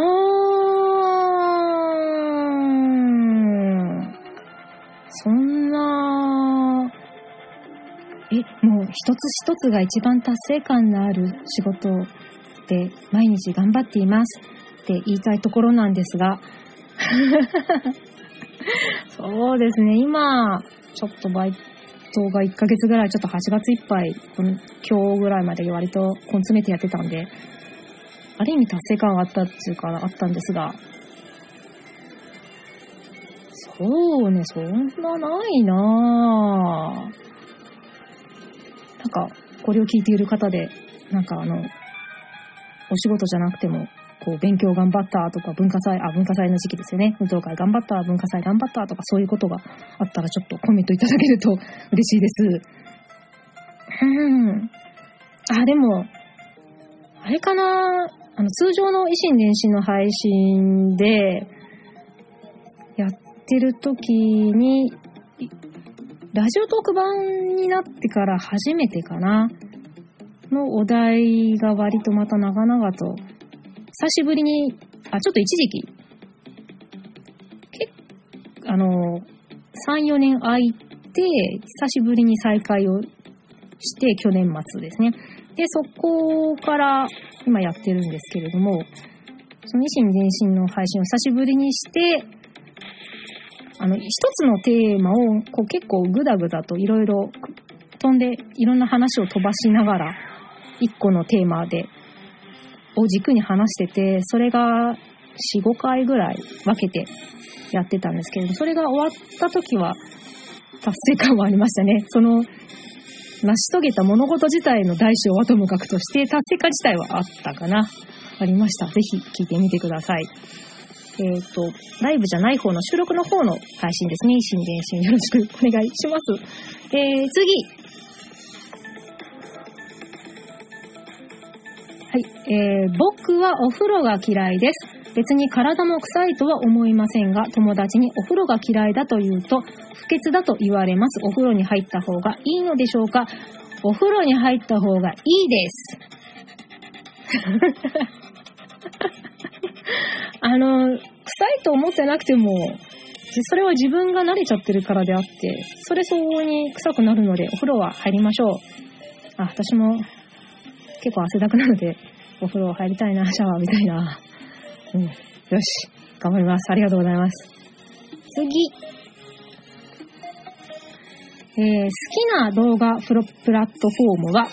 Speaker 1: ん。そんな、え、もう一つ一つが一番達成感のある仕事で毎日頑張っていますって言いたいところなんですが、そうですね、今、ちょっとバイトが1ヶ月ぐらい、ちょっと8月いっぱい、今日ぐらいまで割と根詰めてやってたんで、ある意味達成感があったっていうか、あったんですが、そうね、そんなないなぁ。なんか、これを聞いている方で、なんかあの、お仕事じゃなくても、こう、勉強頑張ったとか、文化祭、あ、文化祭の時期ですよね。運動会頑張った、文化祭頑張ったとか、そういうことがあったらちょっとコメントいただけると嬉しいです。うん。あ、でも、あれかなあの、通常の維新伝心の配信で、やってる時に、ラジオトーク版になってから初めてかな。のお題が割とまた長々と、久しぶりに、あ、ちょっと一時期、けあの、3、4年空いて、久しぶりに再会をして、去年末ですね。で、そこから今やってるんですけれども、その維新伝心の配信を久しぶりにして、あの、一つのテーマをこう結構グダグダといろいろ飛んで、いろんな話を飛ばしながら、一個のテーマで、を軸に話してて、それが4、5回ぐらい分けてやってたんですけれども、それが終わった時は達成感はありましたね。その、成し遂げた物事自体の大小はともかくとして、達成感自体はあったかな。ありました。ぜひ聞いてみてください。えっ、と、ライブじゃない方の収録の方の配信ですね。新電信よろしくお願いします。えー、次。はい。えー、僕はお風呂が嫌いです。別に体も臭いとは思いませんが、友達にお風呂が嫌いだと言うと、不潔だと言われます。お風呂に入った方がいいのでしょうか？お風呂に入った方がいいです。あの、臭いと思ってなくても、それは自分が慣れちゃってるからであって、それ相応に臭くなるので、お風呂は入りましょう。あ、私も結構汗だくなので、お風呂入りたいな、シャワーみたいな。うん。よし。頑張ります。ありがとうございます。次。えー、好きな動画プロプラットフォームは、好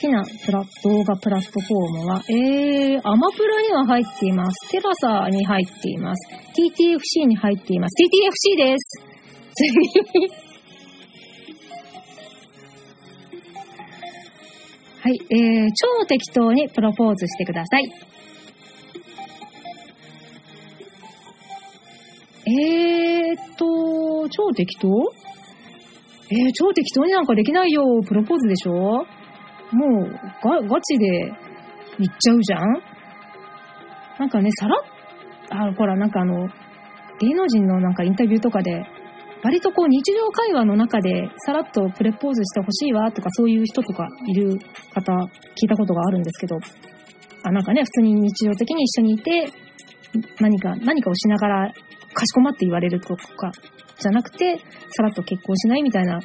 Speaker 1: きなプラ動画プラットフォームは、えー、アマプラには入っています。テラサに入っています。TTFC に入っています。TTFC です。次。はい、えー、超適当にプロポーズしてください。えーっと、超適当？えー、超適当になんかできないよ。プロポーズでしょ？もう、ガ、ガチで言っちゃうじゃん？なんかね、さらっ、あ、ほら、なんかあの、芸能人のなんかインタビューとかで、割とこう日常会話の中でさらっとプレポーズしてほしいわとかそういう人とかいる方聞いたことがあるんですけど、あ、なんかね、普通に日常的に一緒にいて、何か、何かをしながらかしこまって言われるとか、じゃなくて、さらっと結婚しないみたいな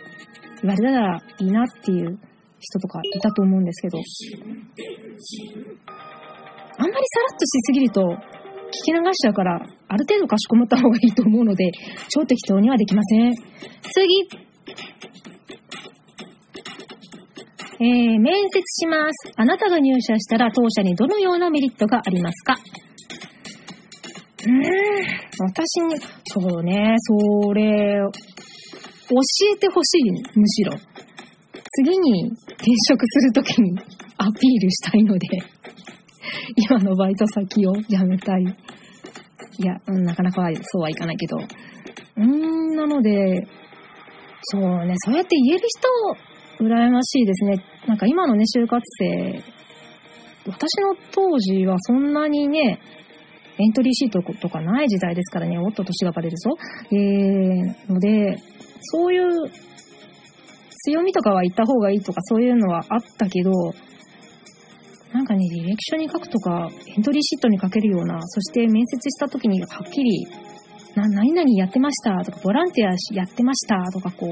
Speaker 1: 言われたらいいなっていう人とかいたと思うんですけど、あんまりさらっとしすぎると、聞き流しちゃうから、ある程度かしこまった方がいいと思うので、超適当にはできません。次えー、面接します。あなたが入社したら当社にどのようなメリットがありますか？うん、私に、そうね、それ、教えてほしい、むしろ。次に転職するときにアピールしたいので、今のバイト先を辞めたい。いや、うんなかなかそうはいかないけど。うーん、なので、そうね、そうやって言える人、羨ましいですね。なんか今のね、就活生、私の当時はそんなにね、エントリーシートとかない時代ですからね、おっと年がバレるぞ。えー、ので、そういう強みとかは言った方がいいとかそういうのはあったけど、なんかね、履歴書に書くとか、エントリーシートに書けるような、そして面接した時にはっきり、な、何々やってましたとか、ボランティアやってましたとか、こう、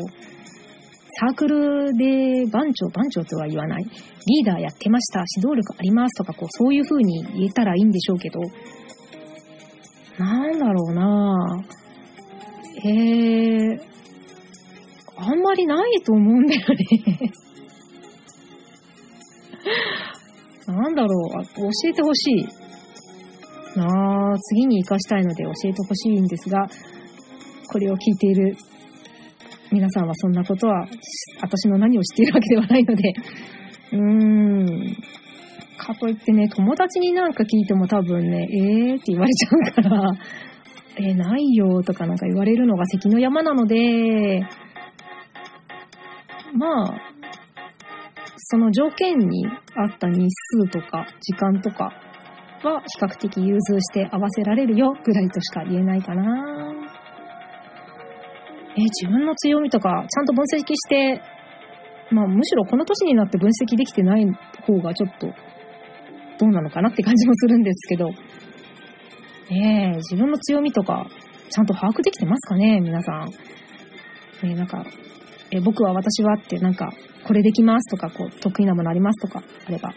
Speaker 1: サークルで番長、番長とは言わない、リーダーやってました、指導力ありますとか、こう、そういう風に言えたらいいんでしょうけど、なんだろうなぁ。えー、あんまりないと思うんだよね。なんだろう、教えてほしい。なあ、次に活かしたいので教えてほしいんですが、これを聞いている皆さんはそんなことは、私の何を知っているわけではないので、うーん。かといってね、友達になんか聞いても多分ね、えーって言われちゃうから、えーないよとかなんか言われるのが関の山なので、まあ、その条件に合った日数とか時間とかは比較的融通して合わせられるよぐらいとしか言えないかな。えー自分の強みとかちゃんと分析してまあ、むしろこの年になって分析できてない方がちょっと、どうなのかなって感じもするんですけど、ねえ、自分の強みとか、ちゃんと把握できてますかね、皆さん。ねなんか、え僕は私はってなんか、これできますとか、こう、得意なものありますとか、あれば。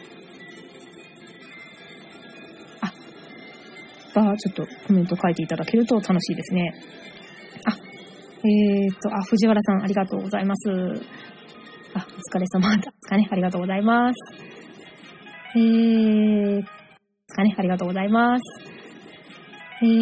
Speaker 1: あ、ば、ちょっとコメント書いていただけると楽しいですね。あ、えー、っと、あ、藤原さんありがとうございます。あ、お疲れ様ですかね。ありがとうございます。えー、ですかね。ありがとうございます。えー